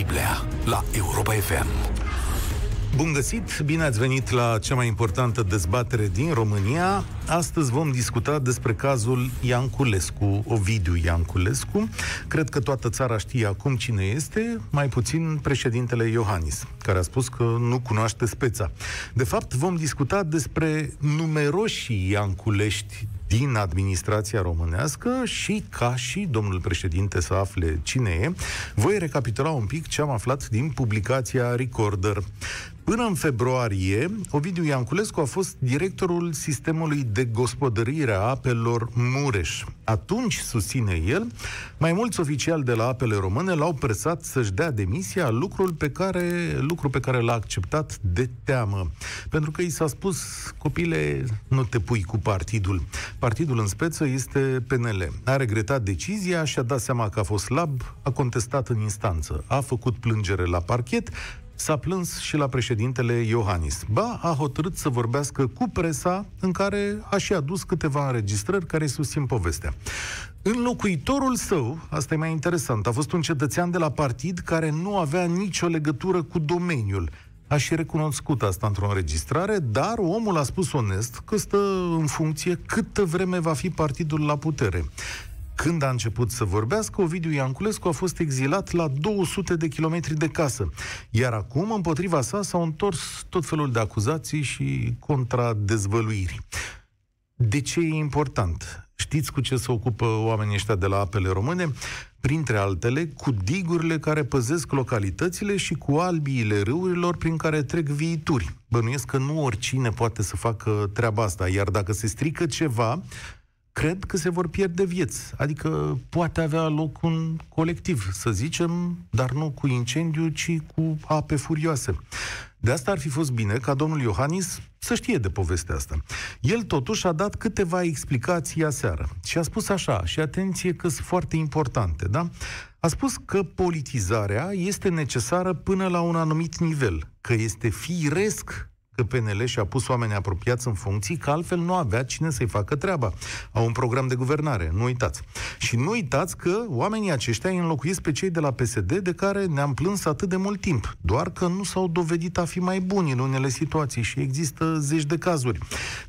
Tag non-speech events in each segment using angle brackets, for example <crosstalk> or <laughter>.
Striblea la Europa FM. Bun găsit, bine ați venit la cea mai importantă dezbatere din România. Astăzi vom discuta despre cazul Ianculescu, Ovidiu Ianculescu. Cred că toată țara știe acum cine este, mai puțin președintele Iohannis, care a spus că nu cunoaște speța. De fapt, vom discuta despre numeroșii Ianculești din administrația românească și ca și domnul președinte să afle cine e, voi recapitula un pic ce am aflat din publicația Recorder. Până în februarie, Ovidiu Ianculescu a fost directorul sistemului de gospodărire a apelor Mureș. Atunci, susține el, mai mulți oficiali de la apele române l-au presat să-și dea demisia, lucrul pe care, lucru pe care l-a acceptat de teamă. Pentru că i s-a spus, copile, nu te pui cu partidul. Partidul în speță este PNL. A regretat decizia și a dat seama că a fost slab, a contestat în instanță, a făcut plângere la parchet, s-a plâns și la președintele Iohannis. Ba, a hotărât să vorbească cu presa, în care a și adus câteva înregistrări care susțin povestea. Înlocuitorul său, asta e mai interesant, a fost un cetățean de la partid care nu avea nicio legătură cu domeniul. A și recunoscut asta într-o înregistrare, dar omul a spus onest că stă în funcție câtă vreme va fi partidul la putere. Când a început să vorbească, Ovidiu Ianculescu a fost exilat la 200 de kilometri de casă. Iar acum, împotriva sa, s-au întors tot felul de acuzații și contradezvăluiri. De ce e important? Știți cu ce se ocupă oamenii ăștia de la apele române? Printre altele, cu digurile care păzesc localitățile și cu albiile râurilor prin care trec viituri. Bănuiesc că nu oricine poate să facă treaba asta, iar dacă se strică ceva, cred că se vor pierde vieți. Adică poate avea loc un colectiv, să zicem, dar nu cu incendiu, ci cu ape furioase. De asta ar fi fost bine ca domnul Iohannis să știe de povestea asta. El totuși a dat câteva explicații aseară și a spus așa, și atenție că sunt foarte importante, da? A spus că politizarea este necesară până la un anumit nivel, că este firesc că PNL și-a pus oameni apropiați în funcții, că altfel nu avea cine să-i facă treaba. Au un program de guvernare, nu uitați. Și nu uitați că oamenii aceștia îi înlocuiesc pe cei de la PSD de care ne-am plâns atât de mult timp, doar că nu s-au dovedit a fi mai buni în unele situații și există zeci de cazuri.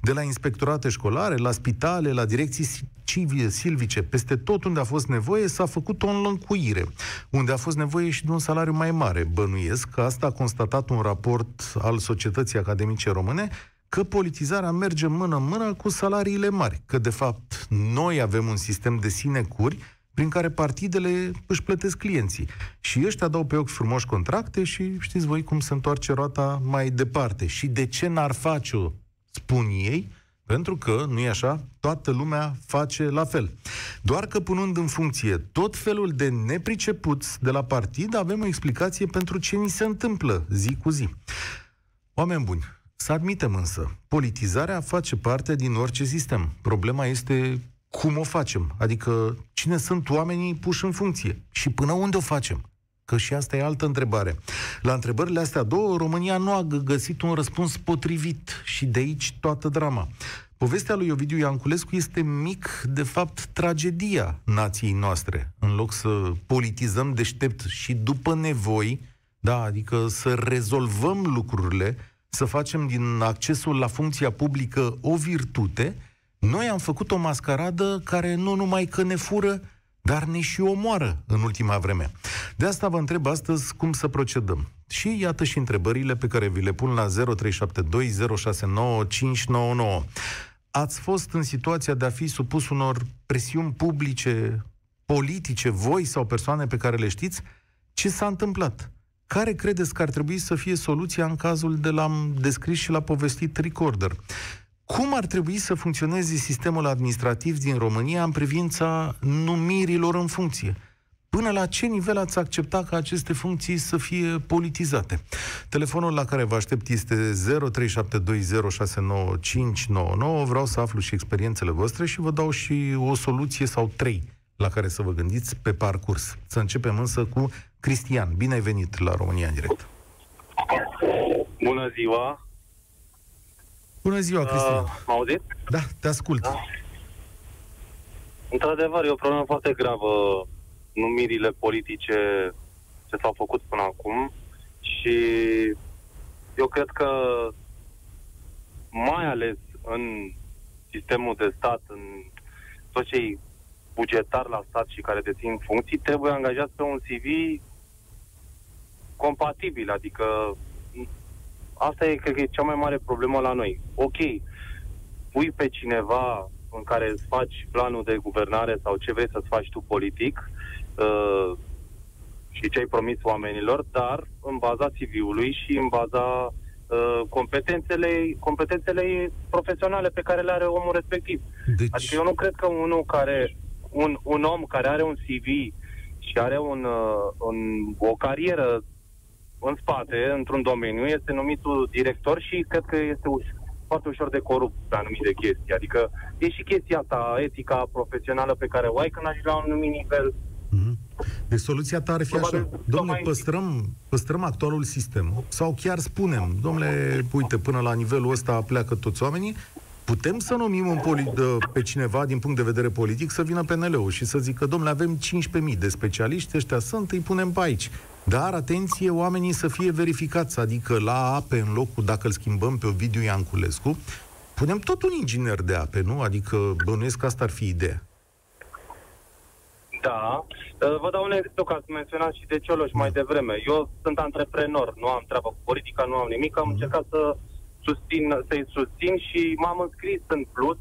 De la inspectorate școlare, la spitale, la direcții civile, silvice, peste tot unde a fost nevoie, s-a făcut o înlăncuire. Unde a fost nevoie și de un salariu mai mare. Bănuiesc că asta a constatat un raport al societății academice academice române, că politizarea merge mână-mână cu salariile mari, că de fapt noi avem un sistem de sinecuri prin care partidele își plătesc clienții. Și ăștia dau pe ochi frumoși contracte și știți voi cum se întoarce roata mai departe. Și de ce n-ar face-o, spun ei, pentru că, nu e așa, toată lumea face la fel. Doar că punând în funcție tot felul de nepricepuți de la partid, avem o explicație pentru ce ni se întâmplă zi cu zi. Oameni buni, să admitem însă, politizarea face parte din orice sistem. Problema este cum o facem, adică cine sunt oamenii puși în funcție și până unde o facem. Că și asta e altă întrebare. La întrebările astea două, România nu a găsit un răspuns potrivit și de aici toată drama. Povestea lui Ovidiu Ianculescu este mic, de fapt, tragedia nației noastre. În loc să politizăm deștept și după nevoi, da, adică să rezolvăm lucrurile, să facem din accesul la funcția publică o virtute, noi am făcut o mascaradă care nu numai că ne fură, dar ne și omoară în ultima vreme. De asta vă întreb astăzi cum să procedăm. Și iată și întrebările pe care vi le pun la 0372069599. Ați fost în situația de a fi supus unor presiuni publice, politice, voi sau persoane pe care le știți? Ce s-a întâmplat? Care credeți că ar trebui să fie soluția în cazul de l-am descris și l-a povestit Recorder? Cum ar trebui să funcționeze sistemul administrativ din România în privința numirilor în funcție? Până la ce nivel ați accepta ca aceste funcții să fie politizate? Telefonul la care vă aștept este 0372069599. Vreau să aflu și experiențele voastre și vă dau și o soluție sau trei la care să vă gândiți pe parcurs. Să începem însă cu Cristian. Bine ai venit la România în direct. Bună ziua! Bună ziua, Cristian! Uh, mă auzit? Da, te ascult. Da. Într-adevăr, e o problemă foarte gravă. Numirile politice ce s-au făcut până acum și eu cred că mai ales în sistemul de stat, în toți cei bugetari la stat și care dețin funcții, trebuie angajați pe un CV compatibil, adică asta e, cred că e cea mai mare problemă la noi. Ok, pui pe cineva în care îți faci planul de guvernare sau ce vrei să-ți faci tu politic uh, și ce ai promis oamenilor, dar în baza CV-ului și în baza uh, competențele, competențele profesionale pe care le are omul respectiv. Deci... Adică eu nu cred că unul care, un, un om care are un CV și are un, uh, un, o carieră în spate, într-un domeniu, este numitul director și cred că este foarte ușor de corupt pe anumite chestii. Adică e și chestia asta, etica profesională pe care o ai când ajungi la un anumit nivel. Mm-hmm. Deci soluția ta ar fi Probabil așa, domnule, păstrăm, păstrăm actualul sistem sau chiar spunem, domnule, uite, până la nivelul ăsta pleacă toți oamenii, putem să numim un poli- de, pe cineva din punct de vedere politic să vină PNL-ul și să zică, domnule, avem 15.000 de specialiști, ăștia sunt, îi punem pe aici. Dar, atenție, oamenii să fie verificați, adică la ape, în locul, dacă îl schimbăm pe Ovidiu Ianculescu, punem tot un inginer de ape, nu? Adică bănuiesc că asta ar fi ideea. Da. Vă dau un exemplu, că ați menționat și de Cioloș mai devreme. Eu sunt antreprenor, nu am treabă cu politica, nu am nimic. Am mm. încercat să susțin, să-i susțin și m-am înscris în plus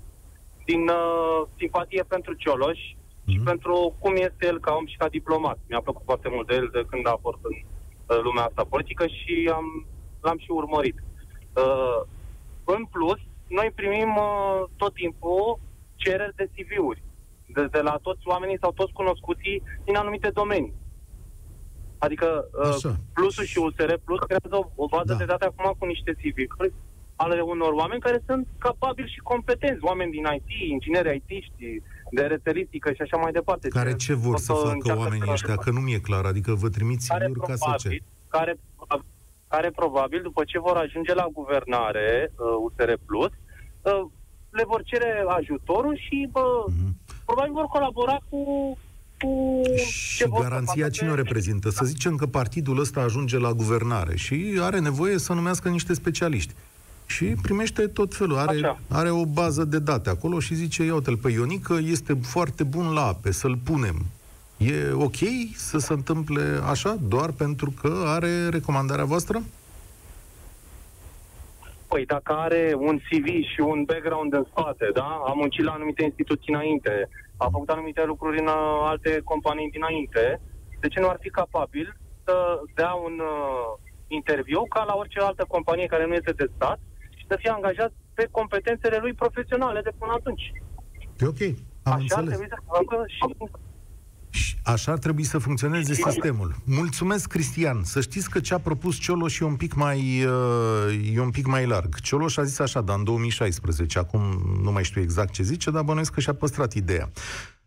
din uh, simpatie pentru Cioloș mm-hmm. și mhm. pentru cum este el ca om și ca diplomat. Mi-a plăcut foarte mult de el de când a fost în uh, lumea asta politică și am, l-am și urmărit. Uh, în plus, noi primim uh, tot timpul cereri de CV-uri de, de la toți oamenii sau toți cunoscuții din anumite domenii. Adică uh, Plusul și USR Plus creează o, o bază da. de date acum cu niște CV-uri ale unor oameni care sunt capabili și competenți, oameni din IT, ingineri IT, de rețelistică și așa mai departe. Care ce vor să facă oamenii ăștia? Că nu mi-e clar, adică vă trimiți care ca să ce? Care, care probabil, după ce vor ajunge la guvernare, uh, USR Plus, uh, le vor cere ajutorul și bă, uh-huh. Probabil vor colabora cu cu și garanția cine o reprezintă? Să zicem că partidul ăsta ajunge la guvernare și are nevoie să numească niște specialiști și primește tot felul. Are, are o bază de date acolo și zice, ia uite pe Ionică, este foarte bun la ape, să-l punem. E ok să se întâmple așa, doar pentru că are recomandarea voastră? Păi dacă are un CV și un background în spate, da? Am muncit la anumite instituții înainte, a făcut anumite lucruri în uh, alte companii dinainte, de ce nu ar fi capabil să dea un uh, interviu ca la orice altă companie care nu este de stat să fie angajat pe competențele lui profesionale de până atunci. E ok, am Așa înțeles. Trebuie să facă și Așa ar trebui să funcționeze sistemul. Mulțumesc, Cristian. Să știți că ce a propus Cioloș e un pic mai, uh, e un pic mai larg. Cioloș a zis așa, dar în 2016, acum nu mai știu exact ce zice, dar bănuiesc că și-a păstrat ideea.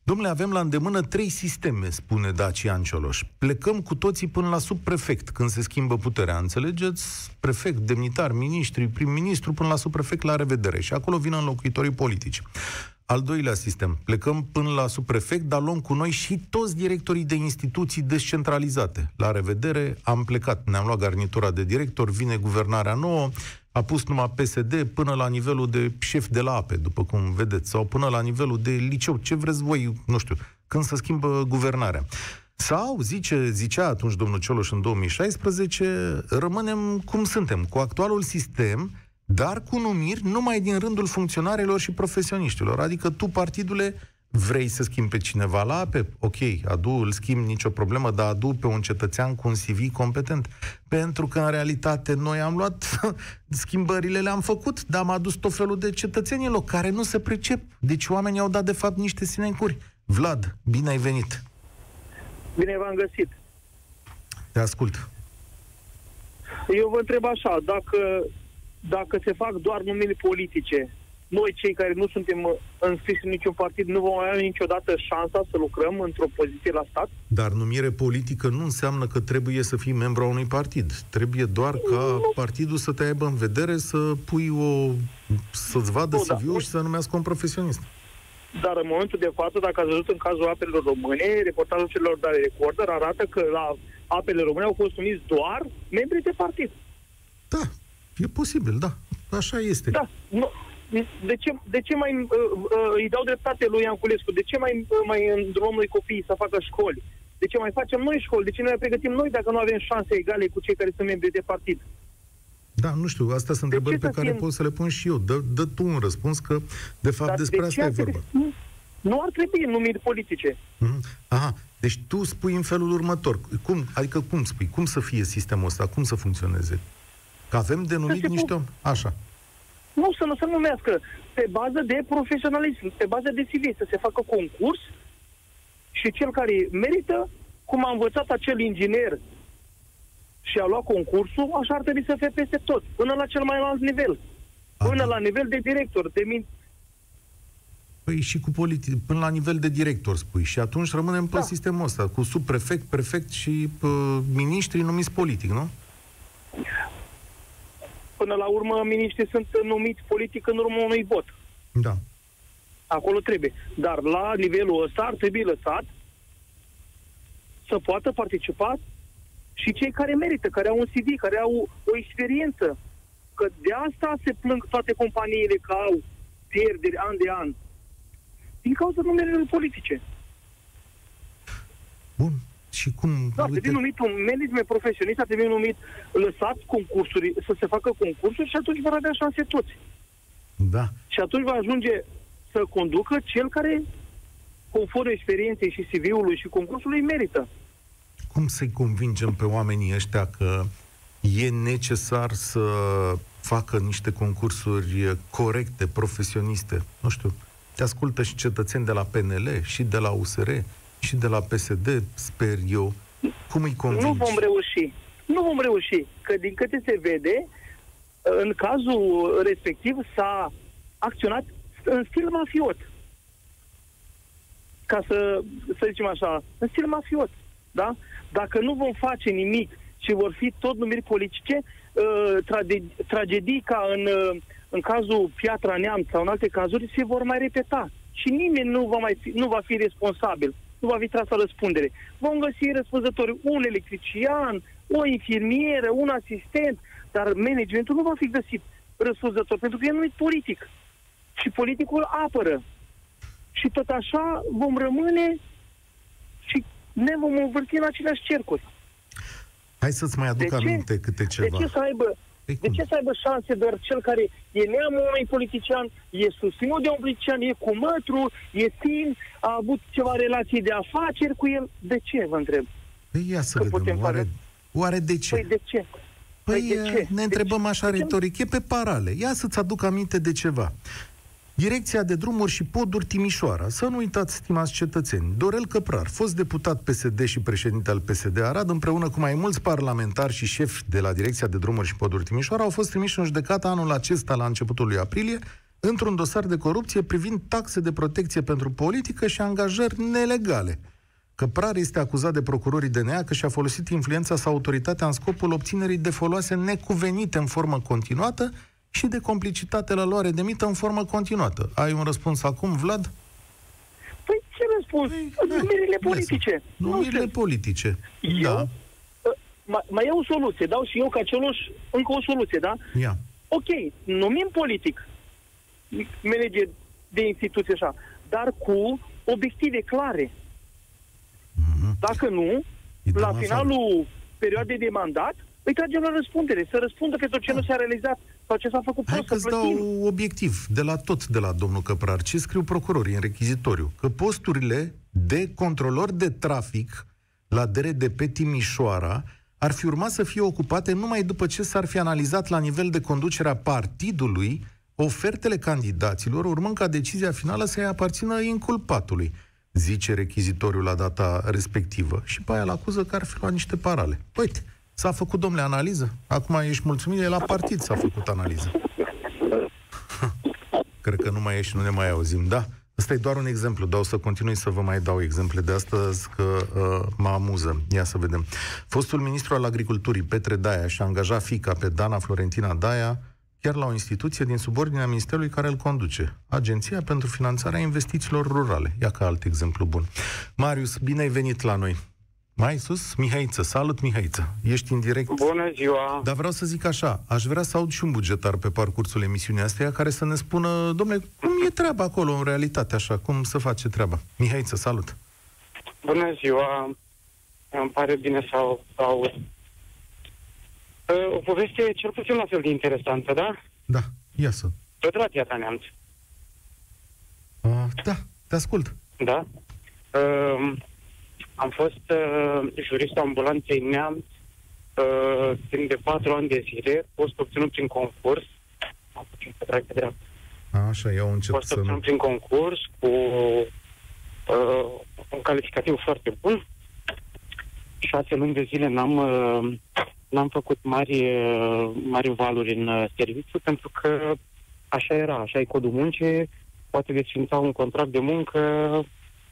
Domnule, avem la îndemână trei sisteme, spune Dacian Cioloș. Plecăm cu toții până la subprefect, când se schimbă puterea. Înțelegeți? Prefect, demnitar, ministri, prim-ministru, până la subprefect, la revedere. Și acolo vin înlocuitorii politici. Al doilea sistem. Plecăm până la subprefect, dar luăm cu noi și toți directorii de instituții descentralizate. La revedere, am plecat. Ne-am luat garnitura de director, vine guvernarea nouă, a pus numai PSD până la nivelul de șef de la ape, după cum vedeți, sau până la nivelul de liceu, ce vreți voi, nu știu, când se schimbă guvernarea. Sau, zice, zicea atunci domnul Cioloș în 2016, rămânem cum suntem, cu actualul sistem, dar cu numiri numai din rândul funcționarilor și profesioniștilor. Adică tu, partidule, vrei să schimbi pe cineva la ape? Ok, adu, îl schimbi, nicio problemă, dar adu pe un cetățean cu un CV competent. Pentru că, în realitate, noi am luat <laughs> schimbările, le-am făcut, dar am adus tot felul de cetățeni în loc, care nu se pricep. Deci oamenii au dat, de fapt, niște sinencuri. Vlad, bine ai venit! Bine v-am găsit! Te ascult. Eu vă întreb așa, dacă, dacă se fac doar numiri politice, noi, cei care nu suntem uh, înscriși în niciun partid, nu vom avea niciodată șansa să lucrăm într-o poziție la stat? Dar numire politică nu înseamnă că trebuie să fii membru a unui partid. Trebuie doar ca nu. partidul să te aibă în vedere, să pui o... să-ți vadă nu, CV-ul da. și să numească un profesionist. Dar în momentul de față, dacă ați văzut în cazul apelor române, reportajul celor de recorder arată că la apele române au fost numiți doar membri de partid. Da, e posibil, da. Așa este. Da. Nu, de ce, de ce mai uh, uh, îi dau dreptate lui Ianculescu? De ce mai, uh, mai îndrumăm noi copiii să facă școli? De ce mai facem noi școli? De ce ne mai pregătim noi dacă nu avem șanse egale cu cei care sunt membri de partid? Da, nu știu, astea sunt întrebări pe care fim... pot să le pun și eu. Dă, dă tu un răspuns că, de fapt, Dar despre de asta e vorba. Nu, nu ar trebui numiri politice. Mm-hmm. Aha, deci tu spui în felul următor. Cum, adică cum spui? Cum să fie sistemul ăsta? Cum să funcționeze? Că avem denumit niște om. Așa. Nu, să nu se numească. Pe bază de profesionalism, pe bază de CV, să se facă concurs și cel care merită, cum a învățat acel inginer și a luat concursul, așa ar trebui să fie peste tot, până la cel mai înalt nivel. Până la nivel de director, de min- Păi și cu politi- până la nivel de director, spui. Și atunci rămânem pe da. sistemul ăsta, cu subprefect, prefect și uh, miniștri numiți politic, nu? Până la urmă, miniștrii sunt numiți politic în urmă unui vot. Da. Acolo trebuie. Dar la nivelul ăsta ar trebui lăsat să poată participa și cei care merită, care au un CV, care au o experiență. Că de asta se plâng toate companiile că au pierderi an de an. Din cauza numerelor politice. Bun. Și cum... Da, trebuie numit un management profesionist, a trebuit numit, lăsat concursuri, să se facă concursuri și atunci vor avea șanse toți. Da. Și atunci va ajunge să conducă cel care, conform experienței și CV-ului și concursului, merită cum să-i convingem pe oamenii ăștia că e necesar să facă niște concursuri corecte, profesioniste? Nu știu, te ascultă și cetățeni de la PNL, și de la USR, și de la PSD, sper eu. Cum îi convingi? Nu vom reuși. Nu vom reuși, că din câte se vede, în cazul respectiv s-a acționat în stil mafiot. Ca să, să zicem așa, în stil mafiot. Da? Dacă nu vom face nimic și vor fi tot numiri politice, uh, trage- tragedii ca în, uh, în cazul Piatra Neamț sau în alte cazuri se vor mai repeta. Și nimeni nu va, mai fi, nu va fi responsabil, nu va fi tras la răspundere. Vom găsi răspunzători un electrician, o infirmieră, un asistent, dar managementul nu va fi găsit răspunzător, pentru că e numit politic. Și politicul apără. Și tot așa vom rămâne și ne vom învârti în aceleași cercuri. Hai să-ți mai aduc de aminte ce? câte ceva. De ce să aibă, Ei, de ce să aibă șanse doar cel care e neamul unui politician, e susținut de un politician, e cu mătru, e tin, a avut ceva relații de afaceri cu el? De ce, vă întreb? Păi ia să Că vedem, oare, oare de ce? Păi de ce? Păi, păi de ce? ne întrebăm de așa retoric, e pe parale. Ia să-ți aduc aminte de ceva. Direcția de drumuri și poduri Timișoara. Să nu uitați, stimați cetățeni, Dorel Căprar, fost deputat PSD și președinte al PSD Arad, împreună cu mai mulți parlamentari și șefi de la Direcția de drumuri și poduri Timișoara, au fost trimiși în judecată anul acesta, la începutul lui aprilie, într-un dosar de corupție privind taxe de protecție pentru politică și angajări nelegale. Căprar este acuzat de procurorii DNA că și-a folosit influența sau autoritatea în scopul obținerii de foloase necuvenite în formă continuată și de complicitate la luare de mită în formă continuată. Ai un răspuns acum, Vlad? Păi ce răspuns? Păi, numirile politice. Numirile politice. Eu, da. Mai, mai e o soluție, dau și eu ca celuș încă o soluție, da? Ia. Ok, numim politic manager de instituție așa, dar cu obiective clare. Mm-hmm. Dacă nu, la finalul perioadei de mandat, îi tragem la răspundere, să răspundă pentru ce da. nu s-a realizat sau ce s-a făcut Hai că dau obiectiv de la tot de la domnul Căprar. Ce scriu procurorii în rechizitoriu? Că posturile de controlor de trafic la DRDP Timișoara ar fi urmat să fie ocupate numai după ce s-ar fi analizat la nivel de conducere a partidului ofertele candidaților, urmând ca decizia finală să-i aparțină inculpatului, zice rechizitoriul la data respectivă. Și pe aia îl acuză că ar fi luat niște parale. Uite, S-a făcut, domnule, analiză? Acum ești mulțumit, e la partid s-a făcut analiză. <laughs> Cred că nu mai ești, nu ne mai auzim, da? Ăsta e doar un exemplu, dar o să continui să vă mai dau exemple de astăzi, că uh, mă amuză. Ia să vedem. Fostul ministru al agriculturii, Petre Daia, și-a angajat fica pe Dana Florentina Daia chiar la o instituție din subordinea ministerului care îl conduce, Agenția pentru Finanțarea Investițiilor Rurale. Ia ca alt exemplu bun. Marius, bine ai venit la noi. Mai sus, Mihaiță. Salut, Mihaiță. Ești în direct. Bună ziua! Dar vreau să zic așa, aș vrea să aud și un bugetar pe parcursul emisiunii astea care să ne spună, domnule, cum e treaba acolo în realitate, așa, cum să face treaba. Mihaiță, salut! Bună ziua! Îmi pare bine să au- să aud. Uh, O poveste cel puțin la fel de interesantă, da? Da, ia să. Tot la Piatra Neamț, Uh, da, te ascult. da? Uh, am fost uh, juristul ambulanței Neamț uh, timp de patru ani de zile, fost obținut prin concurs. Am puțin să trag pe dreapta. Așa, eu încep fost să... obținut prin concurs cu uh, un calificativ foarte bun. Șase luni de zile n-am, uh, n-am făcut mari, uh, mari valuri în uh, serviciu pentru că așa era, așa e codul muncii, poate desfința un contract de muncă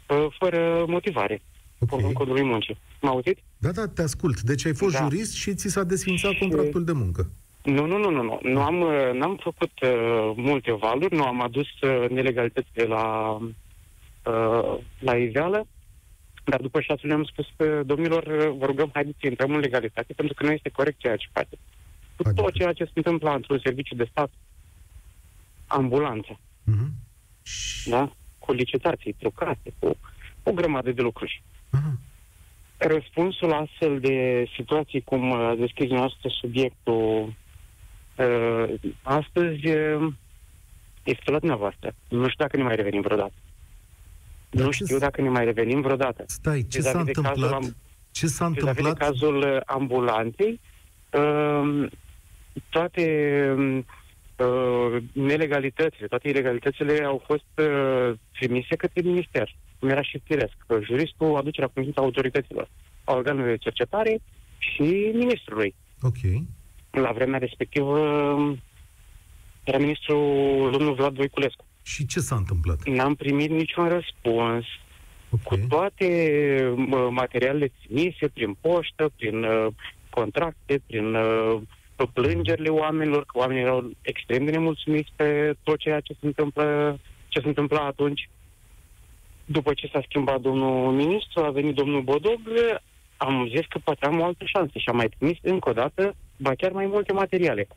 uh, fără motivare, conform Ok. codului muncii. M-a auzit? Da, da, te ascult. Deci ai fost Da. jurist și ți s-a desfințat Și- contractul de muncă. Nu, nu, nu, nu, nu. nu am, uh, n-am făcut uh, multe valuri, nu am adus uh, nelegalitățile la, uh, la iveală, dar după șase luni am spus că, domnilor, uh, vă rugăm, haideți să intrăm în legalitate, pentru că nu este corect ceea ce faceți. Cu Adică? tot ceea ce se întâmplă într-un serviciu de stat, ambulanță, Mhm. Și... da? Cu licitații trucate, cu o grămadă de lucruri. Aha. Răspunsul la astfel de situații, cum uh, deschizi noastră subiectul uh, astăzi, uh, este la dumneavoastră. Nu știu dacă ne mai revenim vreodată. Dar nu ce știu s- dacă ne mai revenim vreodată. Stai, ce Vis-a-vis s-a de cazul întâmplat? am- Ce s-a Vis-a-vis de întâmplat? cazul uh, ambulanței, uh, toate uh, nelegalitățile, toate ilegalitățile au fost uh, trimise către minister, cum era și firesc. că Juristul aduce la cunoștința autorităților, a organelor de cercetare și ministrului. Ok. La vremea respectivă uh, era ministrul domnul Vlad Voiculescu. Și ce s-a întâmplat? N-am primit niciun răspuns cu Ok. toate mă, materialele trimise prin poștă, prin uh, contracte, prin uh, plângerile oamenilor, că oamenii erau extrem de nemulțumiți pe tot ceea ce se întâmplă, ce se întâmpla atunci. După ce s-a schimbat domnul ministru, a venit domnul Bodog, am zis că poate am o altă șansă și am mai trimis încă o dată, ba chiar mai multe materiale.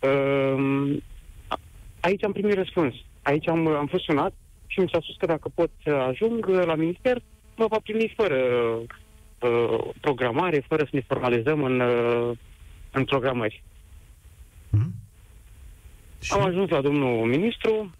Um, a- aici am primit răspuns. Aici am, am fost sunat și mi s-a spus că dacă pot să ajung la minister, mă va primi fără uh, programare, fără să ne formalizăm în, uh, în programări. Mhm. Și... Am ajuns la domnul ministru,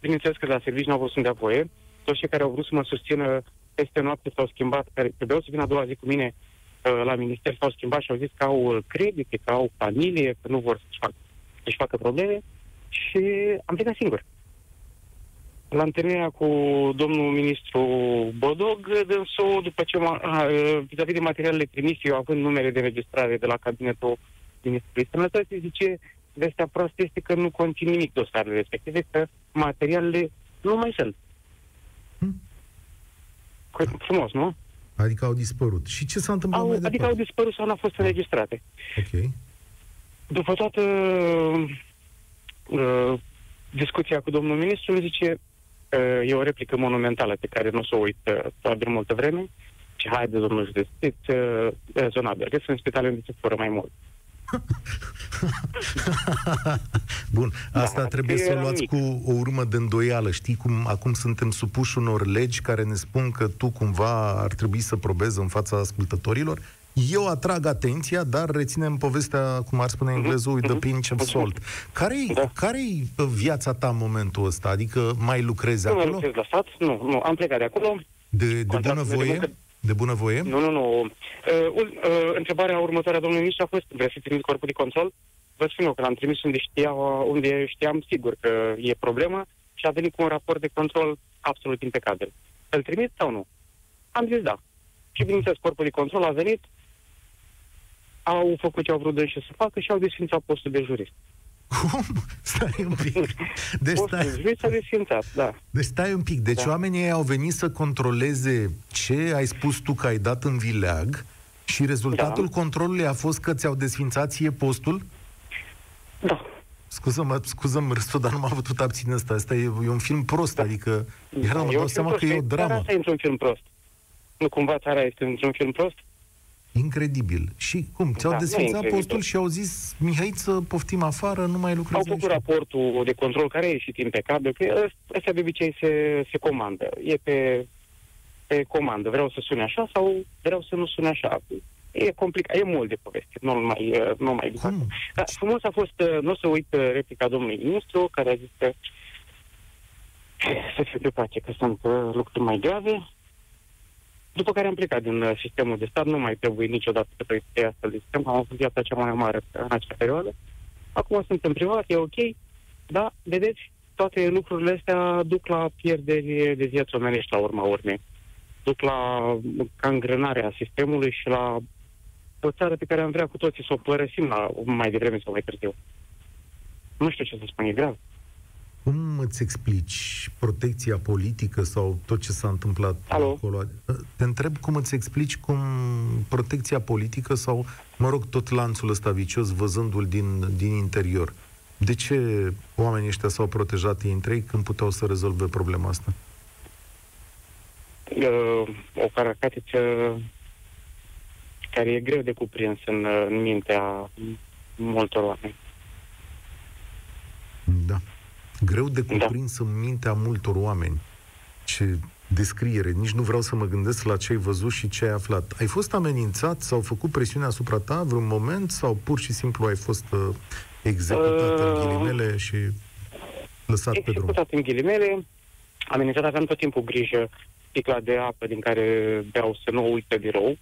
bineînțeles că la serviciu n-au vrut să-mi dea voie. Toți cei care au vrut să mă susțină peste noapte s-au schimbat, care trebuiau să vină a doua zi cu mine uh, la minister, s-au schimbat și au zis că au uh, credite, că au familie, că nu vor să-și facă, să-și facă probleme și am plecat singur. La întâlnirea cu domnul ministru Bodog, dânsul, după ce m-a, a, uh, vis-a-vis de materialele trimise, eu având numere de registrare de la cabinetul ministrului sănătății, zice, vestea proastă este că nu conțin nimic dosarele respective, că materialele nu mai sunt. Hmm. Cu- Frumos, nu? Adică au dispărut. Și ce s-a întâmplat Au, mai adică au departe? dispărut sau nu au fost înregistrate. Ok. După toată uh, discuția cu domnul ministru, îmi zice, uh, e o replică monumentală pe care nu o să o uit uh, probabil multă vreme, și haide, domnul județ, fiți uh, rezonabil, că sunt spitale unde se fură mai mult. <laughs> Bun, asta Da, trebuie că să o era luați mic. cu o urmă de îndoială. Știi cum acum suntem supuși unor legi care ne spun că tu cumva ar trebui să probezi în fața ascultătorilor? Eu atrag atenția, dar reținem povestea, cum ar spune englezul, with the pinch of salt. Care-i, Da. care-i viața ta în momentul ăsta? Adică mai lucrezi Nu mai acolo? lucrez la stat, nu, nu, am plecat de acolo, De, de Contractul bună de voie? muncă- De bună voie? Nu, nu, nu. Uh, ul- uh, întrebarea următoare a domnului ministru a fost, vreți să trimis corpul de control? Vă spun eu că l-am trimis unde, știa, unde știam sigur că e problema și a venit cu un raport de control absolut impecabil. Îl trimit sau nu? Am zis da. Și bineînțeles, corpul de control a venit, au făcut ce au vrut dânsi să facă și au desfințat postul de jurist. Cum? <laughs> Stai un pic. Deci Postul stai, de jurist a desfințat, da. deci stai un pic. Deci Da. oamenii ei au venit să controleze ce ai spus tu că ai dat în vileag și rezultatul Da. controlului a fost că ți-au desfințat ție postul? Da. Scuză-mă, scuză-mă, Răstu, dar nu m-am putut abține asta. Asta e, e un film prost, Da. adică era, îmi E dau un seama film că e o prost, dar dramă. Asta e într-un film prost. Nu cumva țara este într-un film prost? Incredibil. Și cum? Ți-au Da, nu e desfințat incredibil. postul și au zis, Mihai, să poftim afară, nu mai Au lucrezi făcut aici. raportul de control care a ieșit impecabil, că ăs- ăsta de obicei se, se comandă. E pe, pe comandă. Vreau să sune așa sau vreau să nu sune așa. E complicat, e mult de poveste, nu mai, uh, nu mai Cum? Dar frumos a fost, uh, nu o să uit uh, replica domnului ministru, care a zis că să fie pe pace, că sunt uh, lucruri mai grave. După care am plecat din uh, sistemul de stat, nu mai trebuie niciodată să trăiesc astfel de sistem, am avut viața cea mai mare în acea perioadă. Acum sunt în privat, e ok, dar, vedeți, toate lucrurile astea duc la pierderi de vieți omenești la urma urmei. Duc la cangrenarea sistemului și la o țară pe care am vrea cu toții să o părăsim la, mai devreme sau mai târziu. Nu știu ce să spun, e grav. Cum îți explici protecția politică sau tot ce s-a întâmplat Alo? acolo? Te întreb cum îți explici cum protecția politică sau, mă rog, tot lanțul ăsta vicios, văzându-l din, din interior. De ce oamenii ăștia s-au protejat ei între ei când puteau să rezolve problema asta? Uh, o caracteriță care e greu de cuprins în, uh, în mintea multor oameni. Da. Greu de Da. cuprins în mintea multor oameni. Ce descriere. Nici nu vreau să mă gândesc la ce ai văzut și ce ai aflat. Ai fost amenințat sau făcut presiune asupra ta vreun moment sau pur și simplu ai fost uh, executat în Uh, ghilimele și lăsat pe drum? Executat în ghilimele, amenințat aveam tot timpul grijă sticla de apă din care beau să nu o uit pe birou.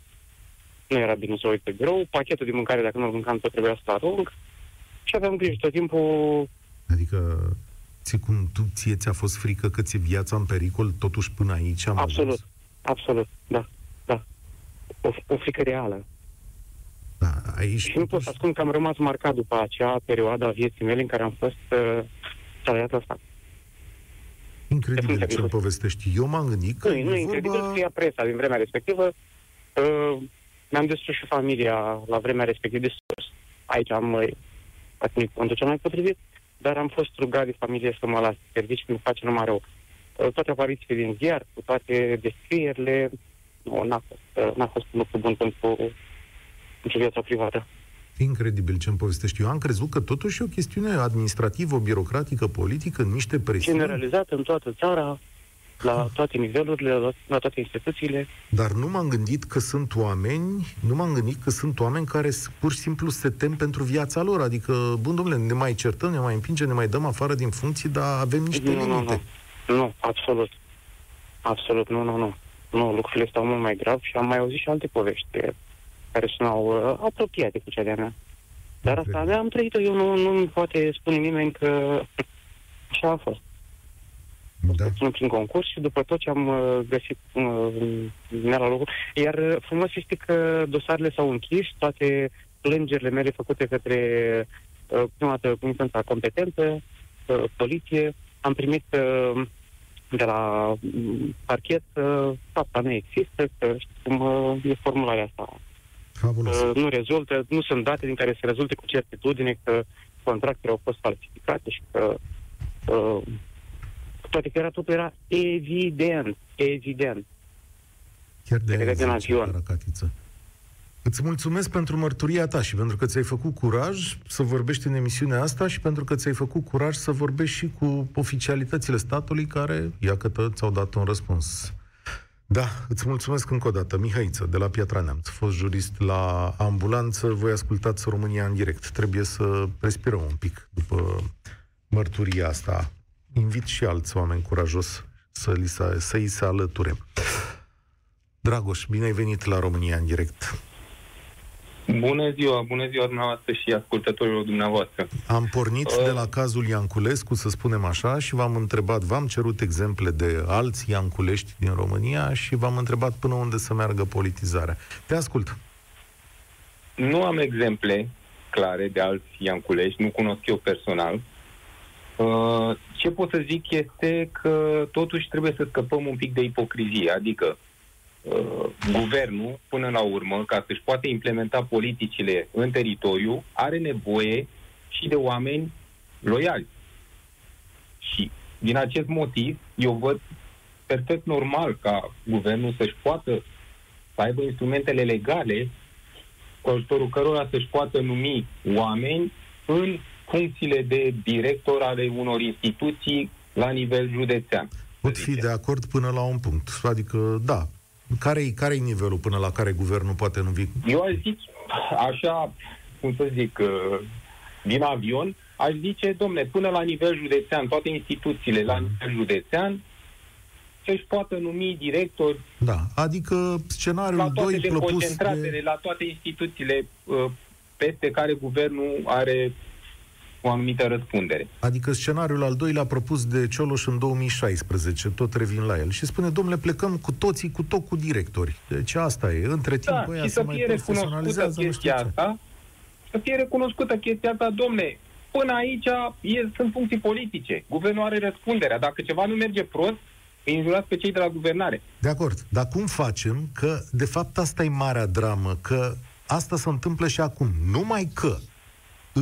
Nu era bine să o uit pe birou. Pachetul de mâncare, dacă nu-l mâncam, tot trebuia să-l arunc. Și aveam grijă tot timpul Adică ți cum tu, ție ți-a fost frică că ți-e viața în pericol totuși până aici am Absolut, ajuns? absolut, da, da. O, o frică reală. Da, aici Și nu pot să ascund că am rămas marcat după acea perioadă a vieții mele în care am fost uh, salariat la stat. incredibil ce Incredibil. îmi povestești. Eu m-am gândit că Nu, nu e e incredibil, vorba... scria presa din vremea respectivă. Uh, mi-am distrus și familia la vremea respectivă distrus. Aici am uh, poate nu-i cuvântul cel mai potrivit, dar am fost rugat de familie să mă las servici, mi face numai rău. Uh, toate aparițiile din ziar, cu toate descrierile, nu, n-a fost, uh, n-a fost un lucru bun pentru, pentru viața privată. Incredibil ce îmi povestești. Eu am crezut că totuși e o chestiune administrativă, birocratică, politică, niște presiuni. Generalizat în toată țara, la toate nivelurile, la, la toate instituțiile. Dar nu m-am gândit că sunt oameni, nu m-am gândit că sunt oameni care s- pur și simplu se tem pentru viața lor. Adică, bun domnule, ne mai certăm, ne mai împingem, ne mai dăm afară din funcții, dar avem niște nu, nu, limite. nu. Nu, absolut. Absolut, nu, nu, nu. Nu, lucrurile stau mult mai grav și am mai auzit și alte povești eh, care sunau uh, apropiate cu cea de-a mea. Dar asta Incredibil. am trăit-o, eu nu, nu poate spune nimeni că <laughs> așa a fost. Da. Sunt prin concurs și după tot ce am uh, găsit uh, mea la locul. Iar uh, frumos este că dosarele s-au închis, toate plângerile mele făcute către uh, prima dată instanța competentă, uh, poliție, am primit uh, de la mm, parchet uh, fapta nu există, că știți cum uh, e formularea asta. Fabulos. Uh, nu rezultă, nu sunt date din care să rezulte cu certitudine că contractele au fost falsificate și că uh, toate că era totul era evident, evident. Chiar de se vede din aia avion. Caracatiță. Îți mulțumesc pentru mărturia ta și pentru că ți-ai făcut curaj să vorbești în emisiunea asta și pentru că ți-ai făcut curaj să vorbești și cu oficialitățile statului care, iată, ți-au dat un răspuns. Da, îți mulțumesc încă o dată. Mihaiță, de la Piatra Neamț, fost jurist la ambulanță. Voi ascultați România în direct. Trebuie să respirăm un pic după mărturia asta. Invit și alți oameni curajos să, li se, să îi se alăture. Dragoș, bine ai venit la România în direct. Bună ziua, bună ziua dumneavoastră și ascultătorilor dumneavoastră. Am pornit Uh. de la cazul Ianculescu, să spunem așa, și v-am întrebat, v-am cerut exemple de alți Ianculești din România și v-am întrebat până unde să meargă politizarea. Te ascult. Nu am exemple clare de alți Ianculești, nu cunosc eu personal. Uh, Ce pot să zic este că totuși trebuie să scăpăm un pic de ipocrizie, adică uh, guvernul, până la urmă, ca să-și poată implementa politicile în teritoriu, are nevoie și de oameni loiali. Și din acest motiv, eu văd perfect normal ca guvernul să-și poată să aibă instrumentele legale cu ajutorul cărora să-și poată numi oameni în funcțiile de director ale unor instituții la nivel județean. Pot fi de acord până la un punct. Adică, da, care-i, care-i nivelul până la care guvernul poate numi? Eu aș zice, așa, cum să zic, uh, din avion, aș zice, domne, până la nivel județean, toate instituțiile la nivel județean, să-și poată numi directori. Da, adică scenariul la toate 2 propus de... la toate instituțiile uh, peste care guvernul are o anumită răspundere. Adică scenariul al doilea propus de Cioloș în 2016, tot revin la el, și spune, domnule, plecăm cu toții, cu tot cu directori. Deci asta e, între timp, da, și să fie recunoscută chestia asta, să fie recunoscută chestia asta, domne, până aici e, sunt funcții politice. Guvernul are răspunderea. Dacă ceva nu merge prost, îi înjurați pe cei de la guvernare. De acord. Dar cum facem că, de fapt, asta e marea dramă, că asta se întâmplă și acum. Numai că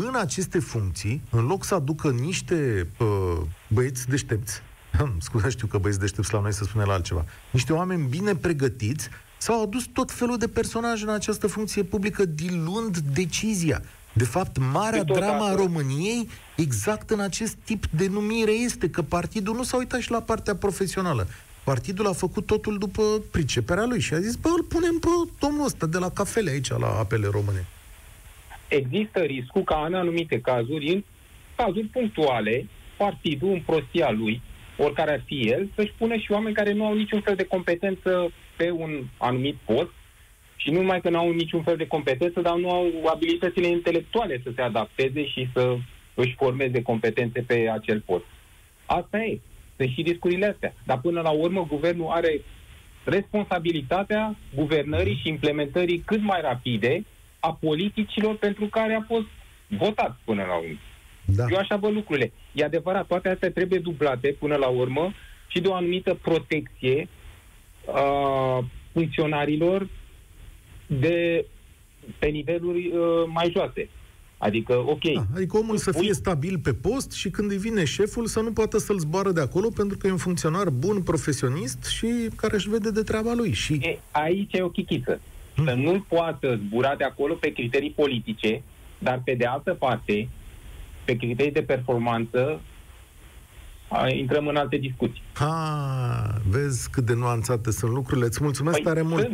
în aceste funcții, în loc să aducă niște uh, băieți deștepți, <laughs> scuze, știu că băieți deștepți la noi se spune la altceva, niște oameni bine pregătiți, s-au adus tot felul de personaje în această funcție publică, dilund decizia. De fapt, marea drama a României, exact în acest tip de numire, este că partidul nu s-a uitat și la partea profesională. Partidul a făcut totul după priceperea lui și a zis, bă, îl punem pe domnul ăsta de la cafele aici, la apele române există riscul ca în anumite cazuri, în cazuri punctuale, partidul, în prostia lui, oricare ar fi el, să-și pună și oameni care nu au niciun fel de competență pe un anumit post și nu numai că nu au niciun fel de competență, dar nu au abilitățile intelectuale să se adapteze și să își formeze competențe pe acel post. Asta e. Sunt și discurile astea. Dar până la urmă, guvernul are responsabilitatea guvernării și implementării cât mai rapide a politicilor pentru care a fost votat până la urmă. Da. Eu așa văd lucrurile. E adevărat, toate astea trebuie dublate până la urmă și de o anumită protecție a funcționarilor de pe niveluri uh, mai joase. Adică, ok. Da, adică omul să fie stabil pe post și când îi vine șeful să nu poată să-l zboară de acolo pentru că e un funcționar bun, profesionist și care își vede de treaba lui. Și... E, aici e o chichiță să nu poată zbura de acolo pe criterii politice, dar pe de altă parte, pe criterii de performanță, intrăm în alte discuții. Ha, vezi cât de nuanțate sunt lucrurile. Îți mulțumesc păi tare sunt. mult.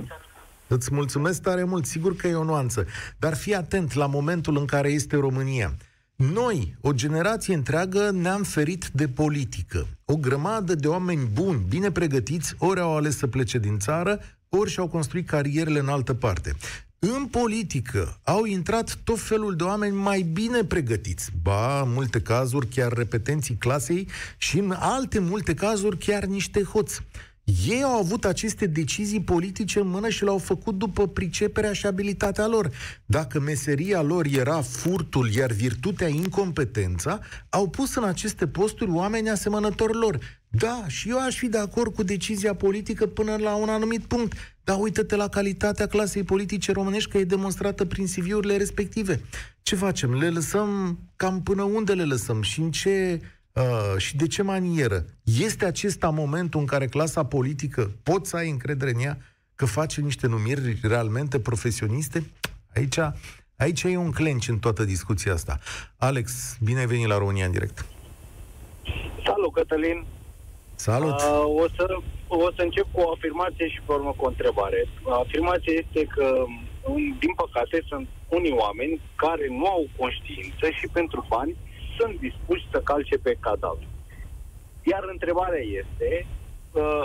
Îți mulțumesc tare mult. Sigur că e o nuanță. Dar fii atent la momentul în care este România. Noi, o generație întreagă, ne-am ferit de politică. O grămadă de oameni buni, bine pregătiți, ori au ales să plece din țară, ori și-au construit carierele în altă parte. În politică au intrat tot felul de oameni mai bine pregătiți. Ba, în multe cazuri chiar repetenții clasei și în alte multe cazuri chiar niște hoți. Ei au avut aceste decizii politice în mână și le-au făcut după priceperea și abilitatea lor. Dacă meseria lor era furtul, iar virtutea incompetența, au pus în aceste posturi oameni asemănători lor. Da, și eu aș fi de acord cu decizia politică până la un anumit punct. Dar uită-te la calitatea clasei politice românești, că e demonstrată prin CV-urile respective. Ce facem? Le lăsăm cam până unde le lăsăm? Și în ce Uh, și de ce manieră? Este acesta momentul în care clasa politică pot să ai încredere în ea că face niște numiri realmente profesioniste? Aici, aici e un clench în toată discuția asta. Alex, bine ai venit la România în direct. Salut, Cătălin. Salut. Uh, o, să, o să încep cu o afirmație și pe urmă cu o întrebare. Afirmația este că, din păcate, sunt unii oameni care nu au conștiință și pentru bani sunt dispuși să calce pe cadavru. Iar întrebarea este, uh,